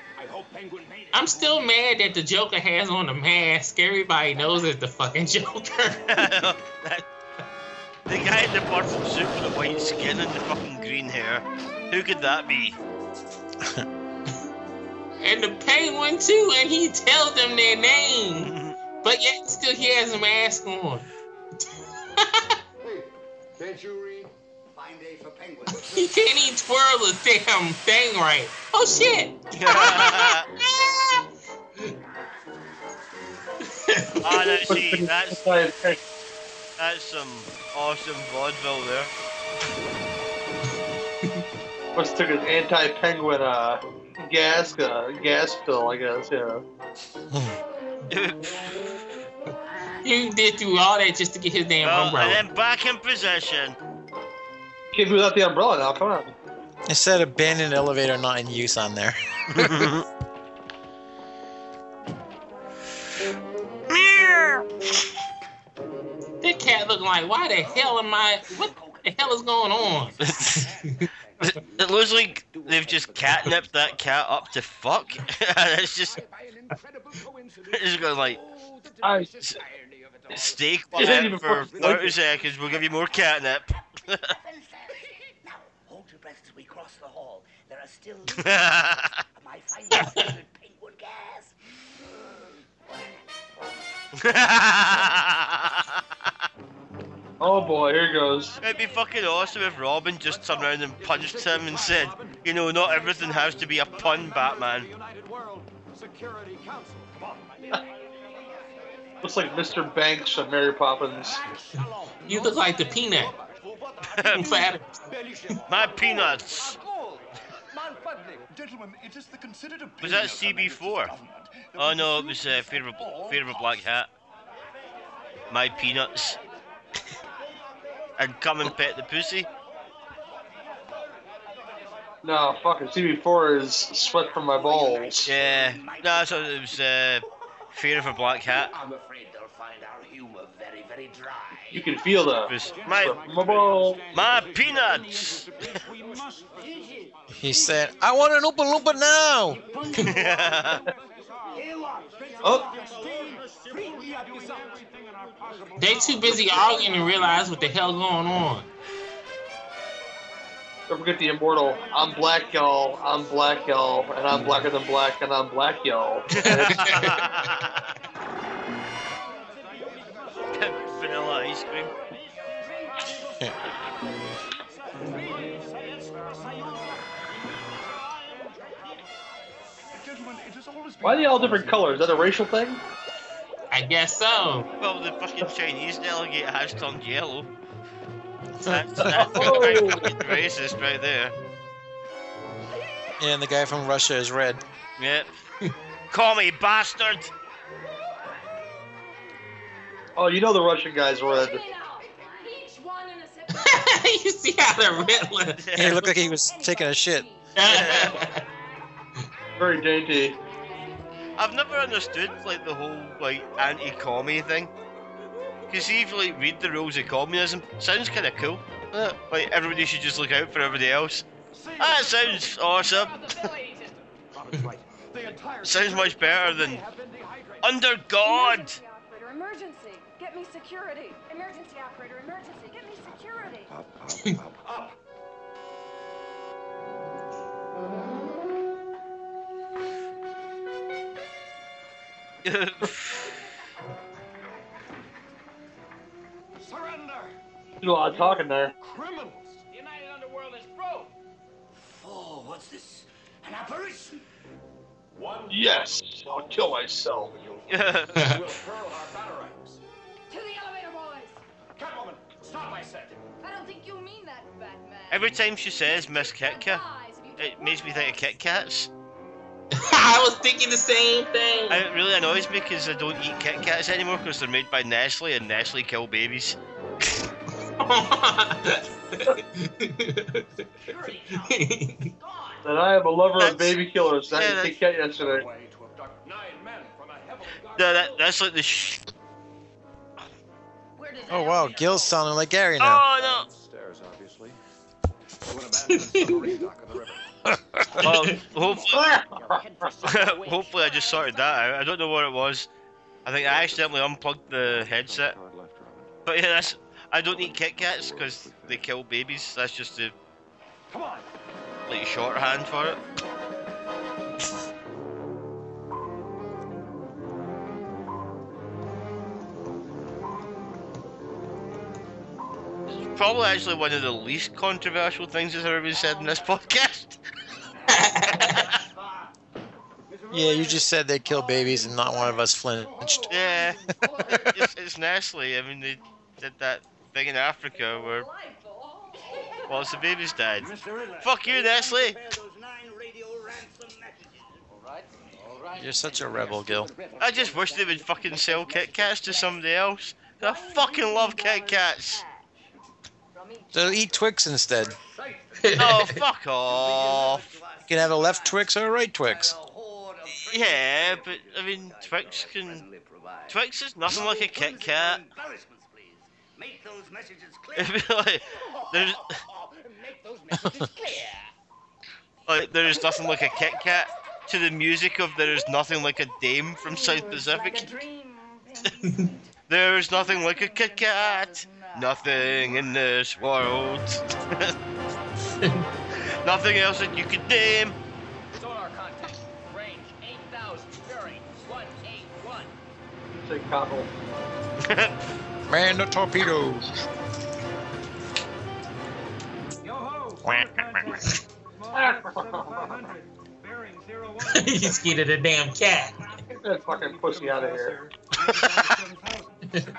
I'm still mad that the Joker has on a mask. Everybody knows it's the fucking Joker. (laughs) The guy in the purple suit with the white skin and the fucking green hair. Who could that be? (laughs) and the penguin too, and he tells them their name, (laughs) but yet still he has a mask on. Can't you read? Fine day for penguins. (laughs) He can't even twirl the damn thing right. Oh shit! Ah, now (laughs) see, that's that's some awesome vaudeville there. Must took an anti-penguin uh, gas uh, gas pill, I guess. Yeah. (laughs) he did through all that just to get his damn Well, umbrella. and then back in possession. Can't be without the umbrella now. Come on. It said abandoned elevator not in use on there. (laughs) That cat look like, why the hell am I? What the hell is going on? (laughs) It looks like they've just catnipped that cat up to fuck. (laughs) it's just. It's just going like. s- Stay Well, it ain't quiet for 30 seconds, we'll give you more catnip. Hold your breath as we cross the hall. There are still my finest favorite penguin gas. Oh boy, here goes. It'd be fucking awesome if Robin just turned around and punched him and said, you know, not everything has to be a pun, Batman. Security Council. Looks like Mr. Banks from Mary Poppins. You look like the peanut. (laughs) (laughs) Fat. My peanuts. Gentlemen, it is the considered Was that CB4? Oh no, it was uh, Fear, of a, Fear of a Black Hat. My peanuts. (laughs) and come and pet the pussy. No, fucking CB4 is sweat from my balls. Yeah. No, so it was uh, Fear of a Black Hat. I'm afraid they'll find our humor very, very dry. You can feel the. My, my my peanuts. (laughs) He said, I want an Oompa Loompa now! (laughs) Oh, They too busy arguing to realize what the hell going on. don't forget the immortal. I'm black, y'all. I'm black, y'all. And I'm blacker than black, and I'm black, y'all. (laughs) Vanilla ice cream. Gentlemen, it has always been Why are they all different colors? Is that a racial thing? I guess so. Well, the fucking Chinese delegate has turned yellow. (laughs) That's, that's quite oh. fucking racist right there. And the guy from Russia is red. Yep. Call me bastard. Oh, you know the Russian guy's red. (laughs) you see how they're Riddler. He looked like he was taking a shit. (laughs) Very dainty. I've never understood like the whole like anti-commie thing. Cause if you like read the rules of communism, sounds kind of cool. Uh, like everybody should just look out for everybody else. That sounds awesome. (laughs) sounds much better than under God. Security! Emergency operator, emergency! Get me security! Up, up, up, up! Surrender! There's a lot of talking there. Criminals! The United Underworld is broke. Oh, what's this? An apparition? One Yes, I'll kill myself. (laughs) will hurl our batarangs. To the elevator, boys! Catwoman, stop, I said. I don't think you mean that, Batman. Every time she says Miss Kit Kat, it makes me think of Kit Kats. (laughs) I was thinking the same thing. And it really annoys me because I don't eat Kit Kats anymore because they're made by Nestle and Nestle kill babies. And I am a lover of baby killers. I yeah, had to take yesterday. Way to abduct nine men from a heavily guarded No, that, that's like the sh. Oh wow, Gil's sounding like Gary now. Oh no. stairs, obviously. To an abandoned submarine (laughs) dock on the river. no! Well, (laughs) hopefully, (laughs) hopefully I just sorted that out. I don't know what it was. I think I accidentally unplugged the headset. Card left, Robin. But yeah, that's. I don't eat Kit Kats because they kill babies. That's just the Come on! like shorthand for it. Probably actually one of the least controversial things that's ever been said in this podcast. (laughs) Yeah, you just said they kill babies and not one of us flinched. Yeah, it's, it's Nestle. I mean, they did that thing in Africa where lots of babies died. Fuck you, Nestle. You're such a rebel, Gil. I just wish they would fucking sell Kit Kats to somebody else. I fucking love Kit Kats. So eat Twix instead. (laughs) oh, (laughs) fuck off. You can have a left Twix or a right Twix. Yeah, but I mean, Twix can. Twix is nothing like a Kit Kat. Make those messages (laughs) It'd like, there's, Make those messages clear. like, there's nothing like a Kit Kat to the music of There's Nothing Like a Dame from South Pacific. There's nothing like a Kit Kat. Nothing in this world. (laughs) nothing else that you could name. Sonar contact. Range 8,000. Bearing 181. Say cockle. (laughs) Man, the torpedoes. Yo ho. He's scared of the damn cat. Get that fucking pussy out of here. (laughs)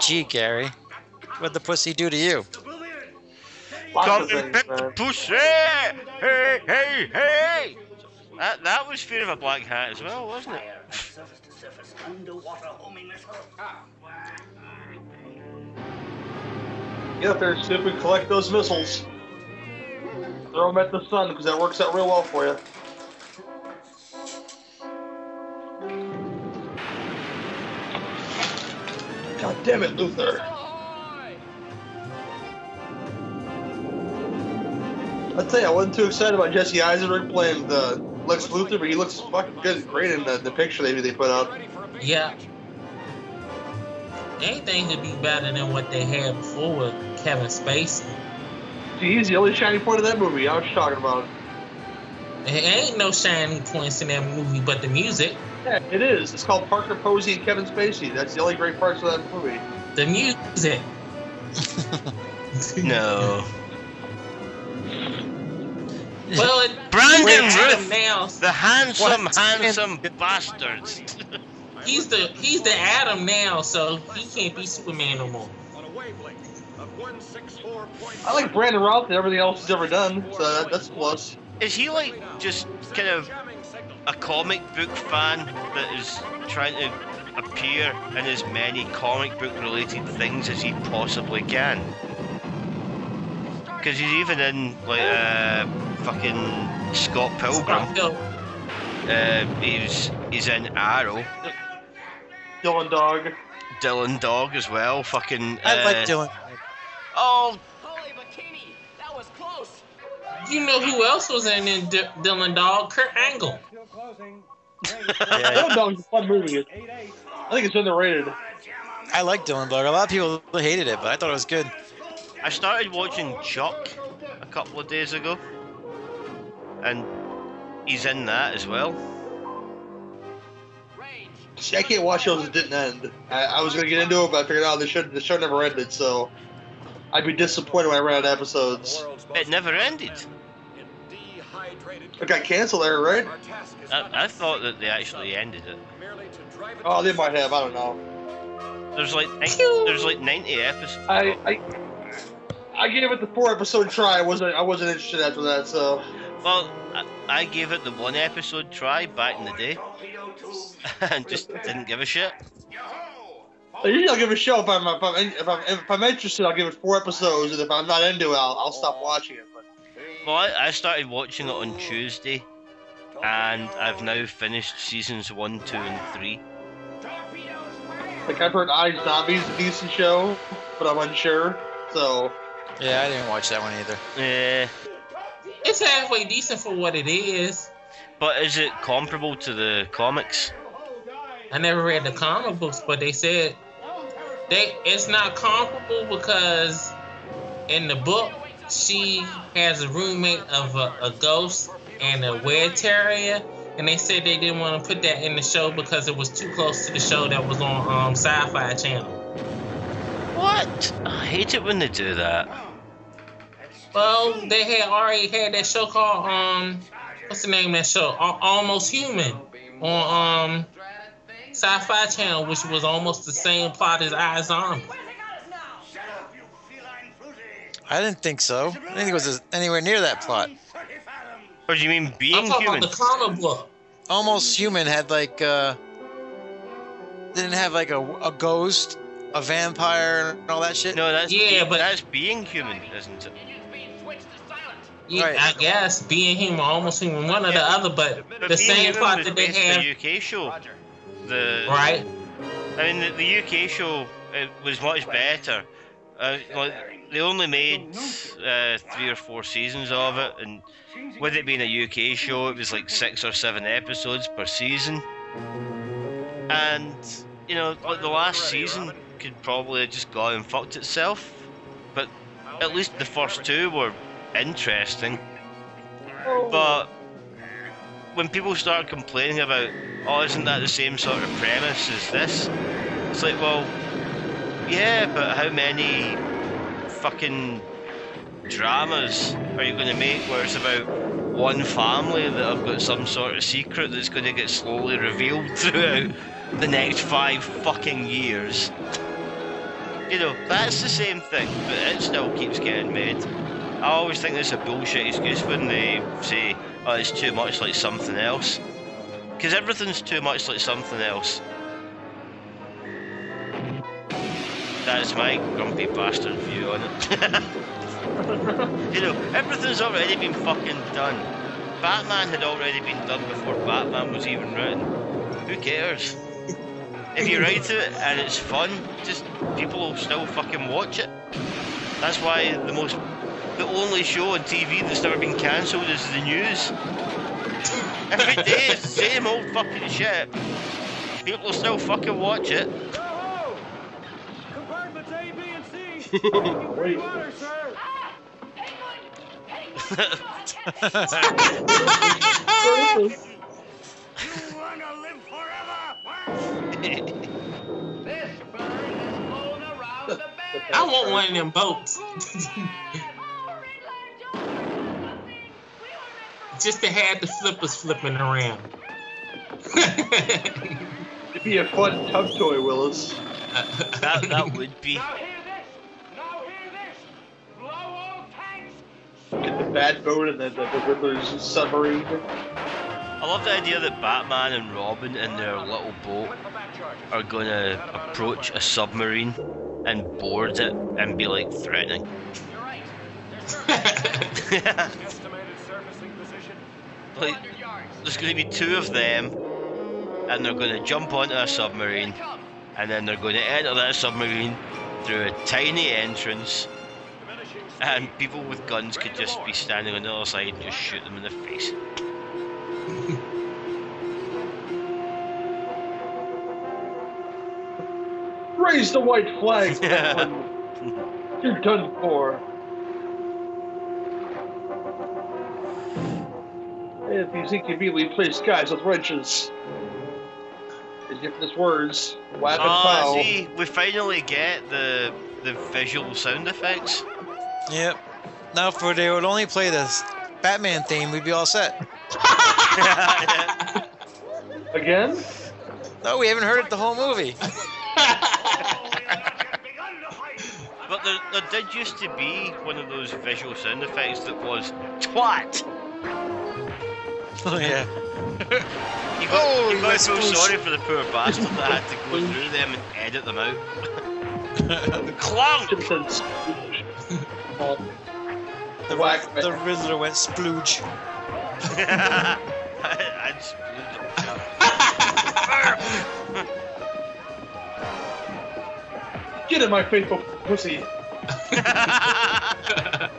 Gee, Gary, what'd the pussy do to you? Lots Come of things, the pussy! Hey, hey, hey! That, that was Fear of a Black Hat as well, wasn't it? Surface to surface underwater homing. Get up there, Snoop, and collect those missiles. Throw them at the sun, because that works out real well for you. God damn it, Luthor. I tell you, I wasn't too excited about Jesse Eisenberg playing the Lex Luthor, but he looks fucking good, and great in the, the picture they, they put out. Yeah. Anything could be better than what they had before with Kevin Spacey. See, he's the only shiny point of that movie. I was talking about. There ain't no shining points in that movie but the music. Yeah, it is. It's called Parker Posey and Kevin Spacey. That's the only great parts of that movie. The music. (laughs) No. (laughs) Well, it, Brandon Atom Routh, now. the handsome, What? handsome bastards. He's the he's the Atom now, so he can't be Superman no more. I like Brandon Routh and everything else he's ever done, so that, that's a plus. Is he like just kind of a comic book fan that is trying to appear in as many comic book related things as he possibly can? Because he's even in like uh, fucking Scott Pilgrim. Uh, he's he's in Arrow. Dylan Dog. Dylan Dog as well. Fucking. I like uh, Dylan. Oh, Holy bikini! That was close. You know who else was in, in D- Dylan Dog? Kurt Angle. (laughs) (laughs) Dylan Dog's a fun movie. I think it's underrated. I like Dylan Dog. A lot of people hated it, but I thought it was good. I started watching Chuck a couple of days ago, and he's in that as well. See, I can't watch shows that didn't end. I, I was gonna get into it, but I figured out the show the show never ended, so I'd be disappointed when I ran out of episodes. It never ended. It got canceled there, right? I, I thought that they actually ended it. Oh, they might have. I don't know. There's like (laughs) there's like 90 episodes. I I, I gave it the four episode try. I wasn't I wasn't interested after that. So Well, I, I gave it the one episode try back in the day, (laughs) and just didn't give a shit. usually I'll give a show if I'm if I'm if I'm, if I'm interested. I'll give it four episodes, and if I'm not into it, I'll, I'll stop watching it. But Well, I, I started watching it on Tuesday, and I've now finished seasons one, two, and three. like I've heard I Zombies a decent show, but I'm unsure. So Yeah, I didn't watch that one either. Yeah, It's halfway decent for what it is. but is it comparable to the comics? I never read the comic books, but they said they it's not comparable because in the book she has a roommate of a, a ghost and a were terrier, and they said they didn't want to put that in the show because it was too close to the show that was on um, Sci-Fi Channel. What? I hate it when they do that. Well, they had already had that show called um, what's the name of that show? Al- Almost Human on um, Sci-Fi Channel, which was almost the same plot as iZombie. I didn't think so. I didn't think it was anywhere near that plot. Or do you mean being I'm being talking human? about the comic book. Almost Human had like uh didn't have like a, a ghost, a vampire, and all that shit. No, that's Yeah, but- that's being human, isn't it? Yeah, Right. I guess being human, almost human, one or the other, but But the same Human plot that they based have, the UK show. The right? I mean, the, the UK show it was much better. Uh, like, they only made uh, three or four seasons of it, and with it being a UK show, it was like six or seven episodes per season. And you know, like the last season could probably have just gone and fucked itself, but at least the first two were interesting. But when people start complaining about, oh, isn't that the same sort of premise as this? It's like, well, yeah, but how many fucking dramas are you going to make where it's about one family that have got some sort of secret that's going to get slowly revealed (laughs) throughout the next five fucking years? You know, that's the same thing, but it still keeps getting made. I always think it's a bullshit excuse when they say, oh, it's too much like something else. Because everything's too much like something else. That's my grumpy bastard view on it. (laughs) you know, everything's already been fucking done. Batman had already been done before Batman was even written. Who cares? If you write it and it's fun, just people will still fucking watch it. That's why the most, the only show on TV that's never been cancelled is the news. Every day it's the same old fucking shit. People will still fucking watch it. Compartments A, B, and C. (laughs) Free water, sir. You (laughs) (laughs) I want one of them boats. (laughs) Just to have the flippers flipping around. It'd be a fun tug toy, Willis. That that would be. Now hear this. Now hear this. Blow all tanks. Get the bad boat and then the, the Riddler's submarine. I love the idea that Batman and Robin in their little boat are going to approach a submarine and board it and be like threatening. Estimated surfacing position. like, there's going to be two of them, and they're going to jump onto a submarine, and then they're going to enter that submarine through a tiny entrance, and people with guns could just be standing on the other side and just shoot them in the face. (laughs) Raise the white flag. You're done for. If you think you inconveniently placed guys with wrenches. In different words, whap and Ah, pow. see, we finally get the the visual sound effects. Yep. Now, if they would only play this Batman theme, we'd be all set. (laughs) (laughs) Again? No, we haven't heard it the whole movie. (laughs) But there, there did used to be one of those visual sound effects that was twat. Oh yeah. (laughs) You got, Oh, you got to feel please. sorry for the poor bastard that had to go through them and edit them out. the Clunk! The, the Riddler went splooge. I'd (laughs) Get in my faithful pussy. that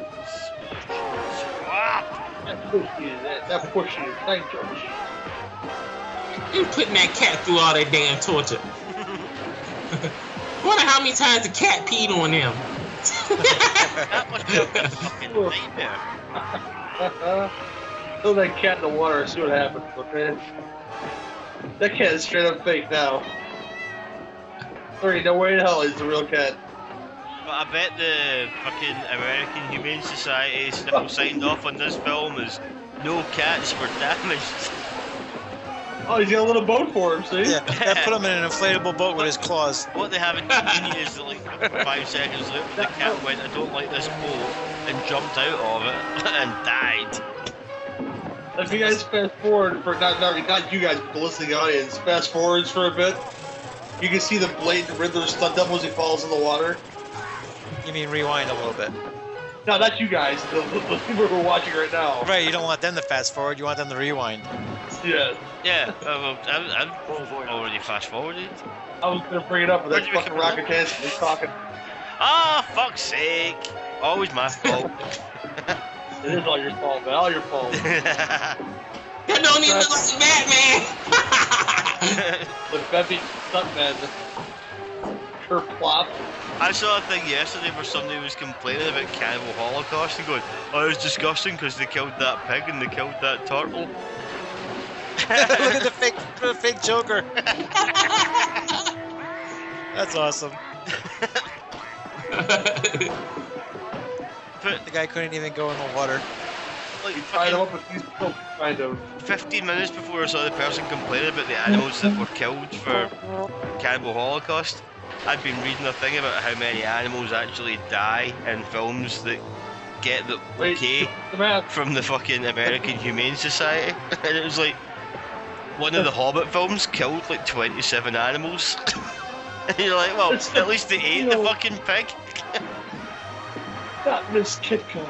pussy, that, that pussy is dangerous. You putting that cat through all that damn torture. Wonder how many times the cat peed on him. that must be a fucking (laughs) nightmare. (laughs) Throw that cat in the water and see what happens, okay? That cat is straight up fake now. There ain't no way in hell he's the real cat. But I bet the fucking American Humane Society still (laughs) signed off on this film as no cats were damaged. Oh, he's got a little boat for him, see? Yeah, that put him in an inflatable boat with his claws. What they haven't seen is that like five seconds later the cat went, I don't like this boat and jumped out of it (laughs) and died. If you guys fast forward for not not, not you guys, but the listening audience, fast forwards for a bit, you can see the blatant Riddler stunt double as he falls in the water. You mean rewind a little bit? No, not you guys. The, the, the people who are watching right now. Right, you don't want them to fast forward. You want them to rewind. Yeah. Yeah, well, I'm, I'm already fast forwarded. I was gonna bring it up, but Where'd that you fucking pick it up? Rockatansky is talking. Ah, fuck's sake! Always my (laughs) fault. It is all your fault, man. All your fault. That don't even look like Batman. the Beppy stuntman. Her plop. I saw a thing yesterday where somebody was complaining about cannibal holocaust and going, "Oh, it's disgusting because they killed that pig and they killed that turtle." (laughs) Look at the fake, (laughs) the fake Joker. (laughs) That's awesome. The guy couldn't even go in the water. Like, Tied him up with these still kind of. 15 minutes before I saw the person complaining about the animals that were killed for cannibal holocaust, I'd been reading a thing about how many animals actually die in films that get the okay from the fucking American Humane Society. (laughs) And it was like, one of the Hobbit films killed like 27 animals. (laughs) and you're like, well, (laughs) at least they ate the fucking pig. Not Miss Kitka.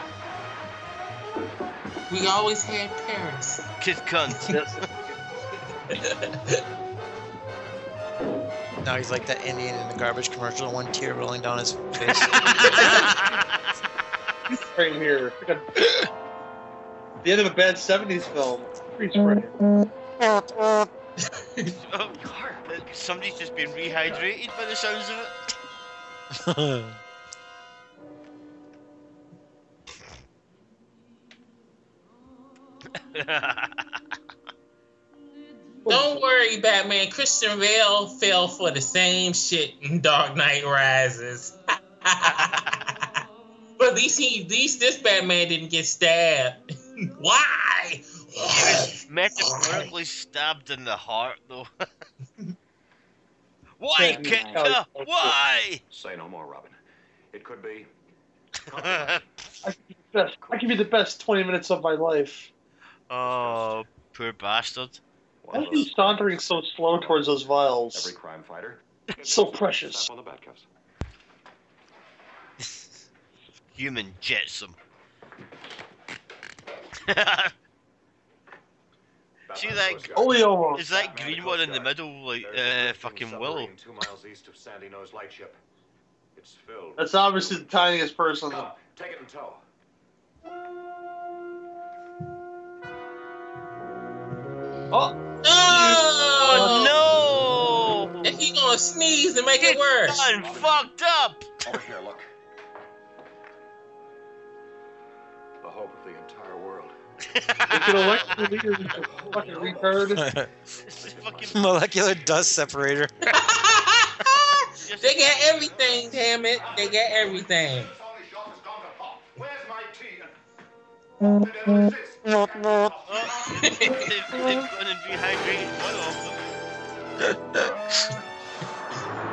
We always had Paris. Kid cunt. Now he's like that Indian in the garbage commercial, one tear rolling down his face. (laughs) Right here. the end of a bad 70s film. Freeze frame. oh, somebody's just been rehydrated by the sounds of it. (laughs) (laughs) Don't worry, Batman. Christian Bale fell for the same shit in Dark Knight Rises. (laughs) but at least he, at least this Batman didn't get stabbed. (laughs) Why? He was metaphorically stabbed in the heart, though. Why, Kitka? Uh, why? Say no more, Robin. It could be. Best. I give be the best 20 minutes of my life. Oh, poor bastard. Why is he sauntering so slow towards those vials? Every crime fighter. (laughs) So precious. Slap on the bat cuffs. (laughs) Human jetsam. See that? Only almost. Is that green one in the middle like uh, fucking Willow? Two miles east of Sandy Nose Lightship. It's filled. That's obviously the tiniest person. Come, take it in tow. Oh! Oh, no! If you gonna sneeze and make it worse. I'm fucked up. Over here, look. The hope of the entire world. They can elect the leader who's a fucking retard. (laughs) (laughs) Molecular dust separator. (laughs) They got everything, damn it. They got everything. They've, they've gone and rehydrated one.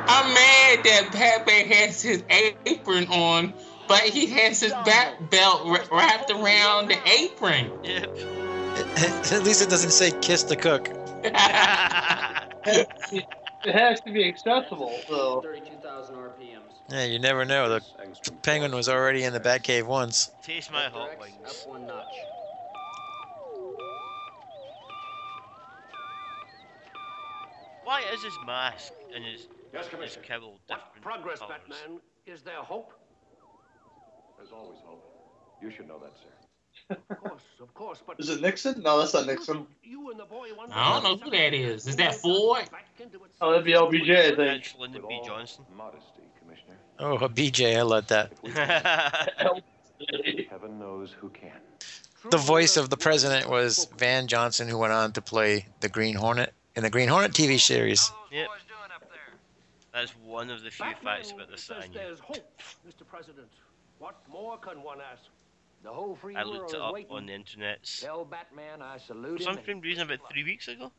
I'm mad that Batman has his apron on, but he has his back belt wrapped around the apron. Yep. (laughs) At least it doesn't say kiss the cook. (laughs) it has to be accessible, so. 32,000 RPMs. Yeah, you never know. The penguin was already in the Batcave once. Taste my hot Up wings. one notch. Why is his mask and his, Yes, his Commissioner. cowl different Progress, colours? Batman. Is there hope? There's always hope. You should know that, sir. (laughs) Of course, of course, but Is it Nixon? No, that's not Nixon. you and the boy want I don't know who that is. Is that Ford? Oh, that'd be LBJ, I think. That's Lyndon B. Johnson. Modesty, Commissioner. Oh, (laughs) a BJ, I love that. (laughs) Heaven knows who can. The voice of the president was Van Johnson, who went on to play the Green Hornet in the Green Hornet TV series. Yep. That's one of the few facts about the sign. there's hope, Mr. President. What more can one ask? The whole free I world looked it is up waiting. on the internet. Tell Batman I salute him. some and- strange reason, about three weeks ago,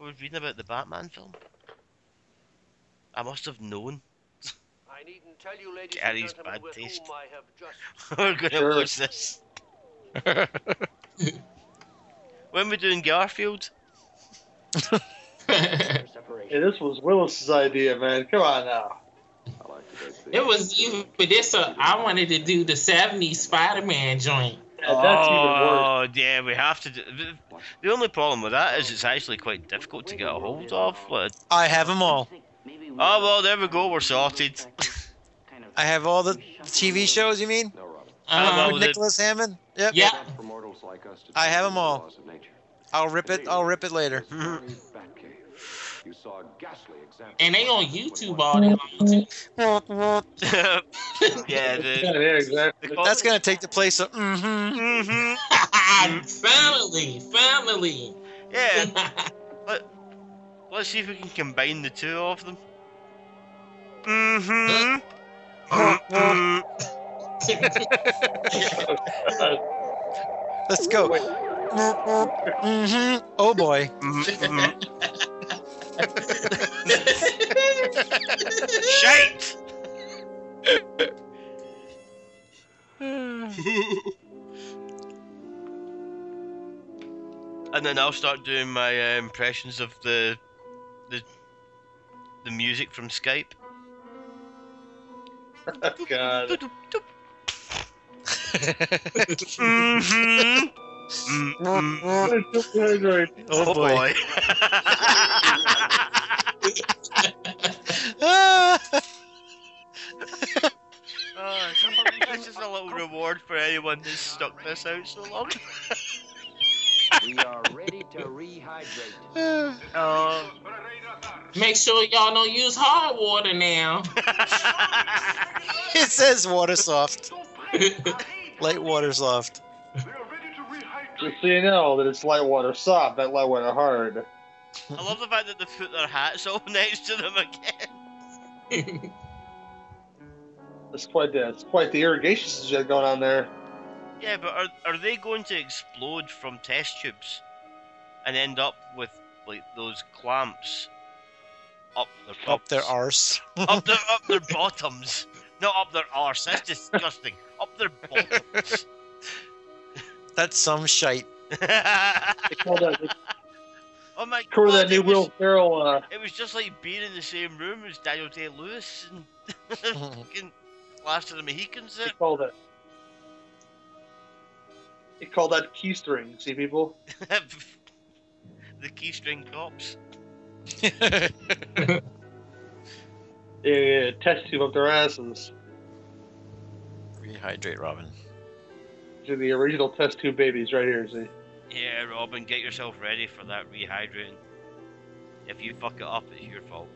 I was reading about the Batman film. I must have known. I needn't tell you, ladies Gary's and gentlemen, bad with taste. whom I have just (laughs) We're gonna Sure. watch this. (laughs) when we doing Garfield? (laughs) Hey, this was Willis's idea, man. Come on now. It was even for this. Uh, I wanted to do the '70s Spider-Man joint. oh, yeah, we have to do. the- The only problem with that is it's actually quite difficult to get a hold of. Like, I have them all. Oh well, there we go. We're sorted. I have all the TV shows. You mean? Uh, With Nicholas Hammond. Yep. Yeah. For mortals like us to I have them all. laws of nature. I'll rip it. I'll rip it later. You saw a ghastly example. And they on YouTube all day long yeah, (laughs) the, Yeah, yeah, exactly. That's gonna take the place of. Mm-hmm. (laughs) family, family. Yeah. (laughs) Let, let's see if we can combine the two of them. Mm-hmm. Mm-hmm. Let's go. Mm-hmm. Oh boy. Shite! and then I'll start doing my uh, impressions of the the the music from Skype. (laughs) God. mm-hmm. Oh boy. Oh, so this is a little reward for anyone who's stuck this out so long. (laughs) We are ready to rehydrate. Oh, (sighs) Make sure y'all don't use hard water now. (laughs) it says water soft. (laughs) Light water soft. Just so you know that it's light water soft, not light water hard. I love the fact that they put their hats all (laughs) next to them again. It's quite the it's quite the irrigation system going on there. Yeah, but are, are they going to explode from test tubes and end up with like those clamps up their Up their arse. up their up their (laughs) bottoms, not up their arse. That's disgusting. up their bottoms. (laughs) That's some shite. They call that, they (laughs) oh my call god! that new it, was, Will Ferrell. Uh, it was just like being in the same room as Daniel Day Lewis and fucking Last of the Mohicans. they There. call that. They call that Keystone. See, people. (laughs) the Keystone cops. (laughs) Yeah, uh, yeah, test tube up their asses. Rehydrate, Robin. These are the original test tube babies right here. See. Yeah, Robin, get yourself ready for that rehydrating. If you fuck it up, it's your fault.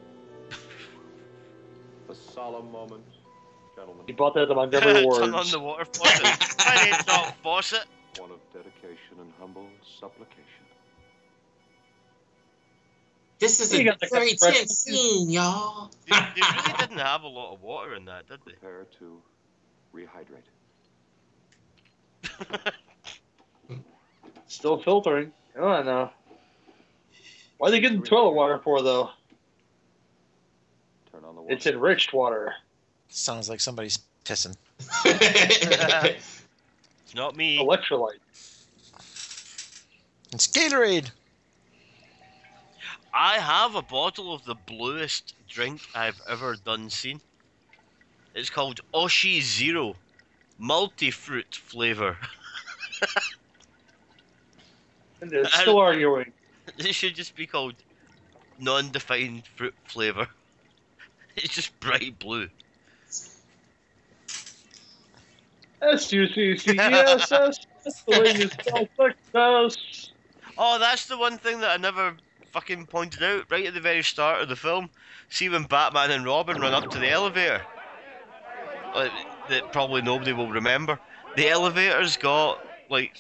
A solemn moment, gentlemen. You bought that at the Montgomery (laughs) Awards. Turn on the water faucet. My name's not faucet. One of dedication and humble supplication. This is You a got the very compression. tense scene, y'all. They, they really didn't have a lot of water in that, did they? Prepare to rehydrate. (laughs) Still filtering. Come on now. Why are they getting toilet water for though? Turn on the water. It's enriched water. Sounds like somebody's pissing. (laughs) (laughs) It's not me. Electrolyte. It's Gatorade. I have a bottle of the bluest drink I've ever done seen. It's called Oshee Zero, multi-fruit flavor. (laughs) And they're still arguing. It should just be called non-defined fruit flavor. (laughs) It's just bright blue. S U C C E S S. That's the way you spell success. Oh, that's the one thing that I never fucking pointed out right at the very start of the film. See when Batman and Robin run up to the elevator. Like, that probably nobody will remember. The elevator's got like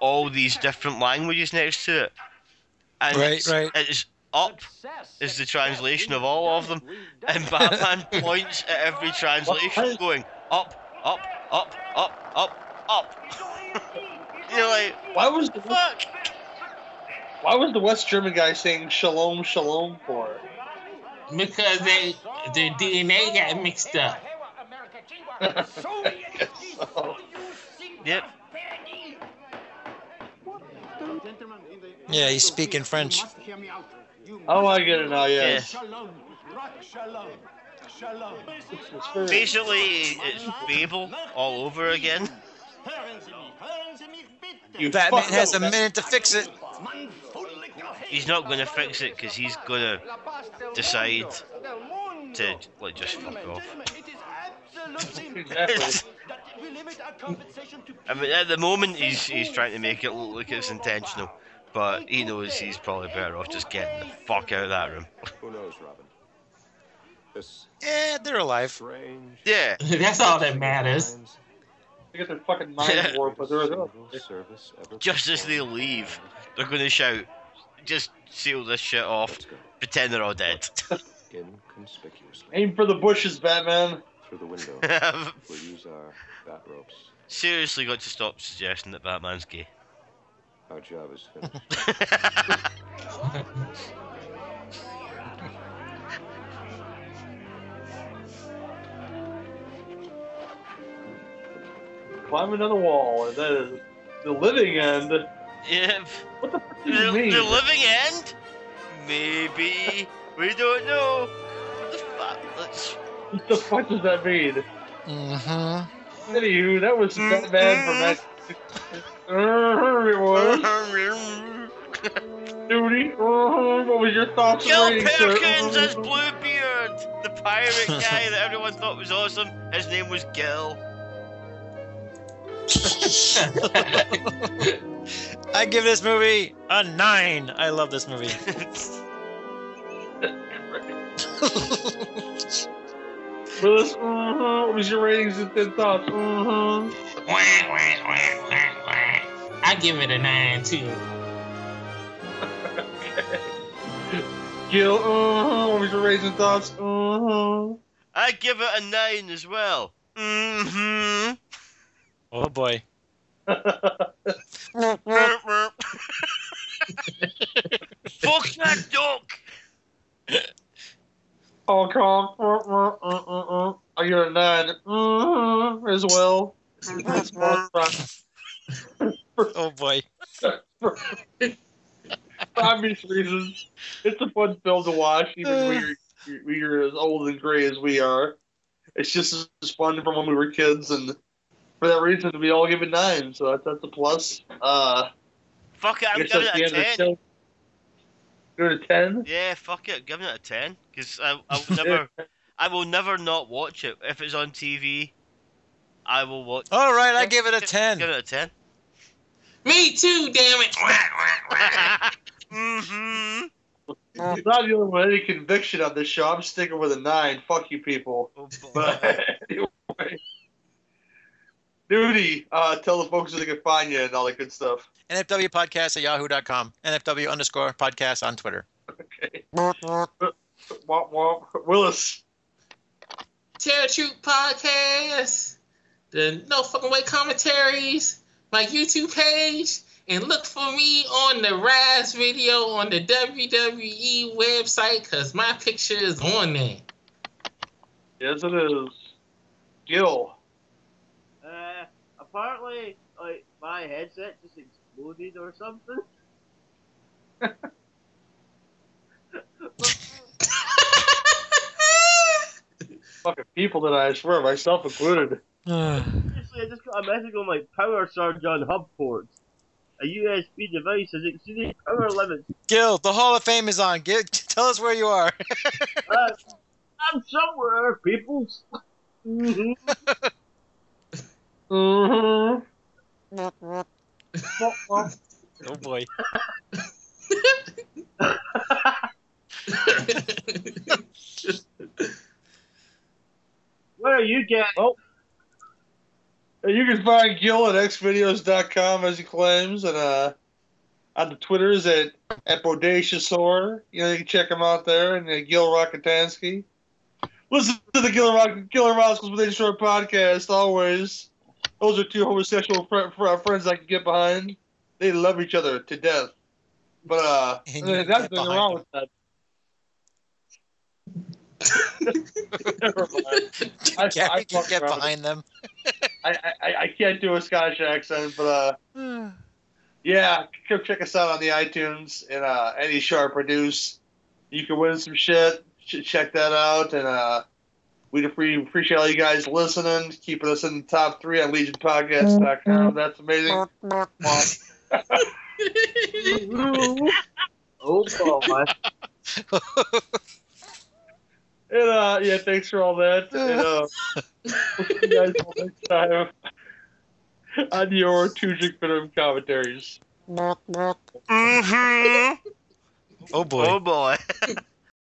all these different languages next to it. And Right, it's, right. It's up is the translation of all of them, and Batman (laughs) points at every translation, going up, up, up, up, up, up. (laughs) You're like, Why was the fuck? Why was the West German guy saying shalom, shalom for? Because they their DNA got mixed up. Yep. Yeah, he's speaking French. Oh, I get it now. Yeah. Basically, it's Babel all over again. You Batman has a minute to fix it. He's not going to fix it because he's going to decide to like just fuck off. (laughs) I mean, at the moment, he's he's trying to make it look like it's intentional, but he knows he's probably better off just getting the fuck out of that room. Who knows, Robin? This Yeah, they're alive. strange Yeah. (laughs) That's all that matters. They get their fucking mind warped, but they're single service Just as they leave, they're going to shout, "Just seal this shit off. Pretend they're all dead." (laughs) inconspicuously aim for the bushes, Batman. through the window. (laughs) we'll use our bat ropes. Seriously, got to stop suggesting that Batman's gay. Our job is finished. Climb another wall, and that is the living end. Yeah. What the fuck The, does it mean? the living end? Maybe. We don't know. What the fuck? Let's. What the fuck does that mean? Mm-hmm. Anywho, that was Batman from that. It was. (laughs) Duty. Uh, what was your thoughts? Gil and? Perkins as Uh, Bluebeard, the pirate guy that everyone thought was awesome. His name was Gil. (laughs) I give this movie a nine. I love this movie. (laughs) Willis, uh-huh. What was your ratings and then thoughts? Uh-huh. I give it a nine too. (laughs) Gil, uh-huh. What was your ratings and thoughts? Uh-huh. I give it a nine as well. Mm-hmm. Oh boy. Fuck that duck! Hong Kong. Uh, uh, uh. I give it a nine. Uh-huh. As well. Oh boy. For obvious reasons. It's a fun film to watch, even when you're, when you're as old and gray as we are. It's just as fun from when we were kids, and for that reason, we all give it nine, so that's, that's a plus. Uh, Fuck it, I I'm giving it a 10. show. Give it a 10? Yeah, fuck it, giving it a 10. Because I, I (laughs) will never, I will never not watch it. If it's on TV, I will watch All right, I give it a ten. Give it a 10. Me too, damn it. (laughs) mm-hmm. I'm not the only one with any conviction on this show. I'm sticking with a nine. Fuck you, people. Oh, But (laughs) anyway, Duty, uh, tell the folks where they can find you and all that good stuff. NFW podcast at yahoo.com. NFW underscore podcast on Twitter. Okay. Womp, womp. Willis. Terror Troop Podcast, the No Fucking Way commentaries, my YouTube page, and look for me on the Rise video on the WWE website because my picture is on there. Yes, it is. Gil. Apparently, like, my headset just exploded or something. Fucking people that I swear, myself included. Seriously, I just got a message on my power surge on hub ports. A USB device has exceeded power limits. Gil, the Hall of Fame is on. Gil, tell us where you are. Uh, I'm somewhere, peoples. (laughs) Mm-hmm. (laughs) oh boy. Where are you getting? Oh. You can find Gil at xvideos.com as he claims, and uh, on the Twitters at at Bodacious You know, you can check him out there, and uh, Gil Rockatansky. Listen to the Killer Rock, Killer Rascals with Short podcast always. Those are two homosexual fr- fr- friends I can get behind. They love each other to death. But uh, And you there's nothing wrong them. with that. (laughs) Never mind. I, Gary I, can fuck get behind them. (laughs) I, I, I can't do a Scottish accent, but uh, (sighs) yeah, come check us out on the iTunes and uh, any Sharp produce. You can win some shit. Ch- Check that out, and uh, we appreciate all you guys listening, keeping us in the top three on LegionPodcast.com. That's amazing. (laughs) Oh, boy. And uh, yeah, thanks for all that. And uh, we'll see you guys all next time (laughs) on your Two Drink Minimum commentaries. Mm-hmm. Oh boy. Oh boy. (laughs)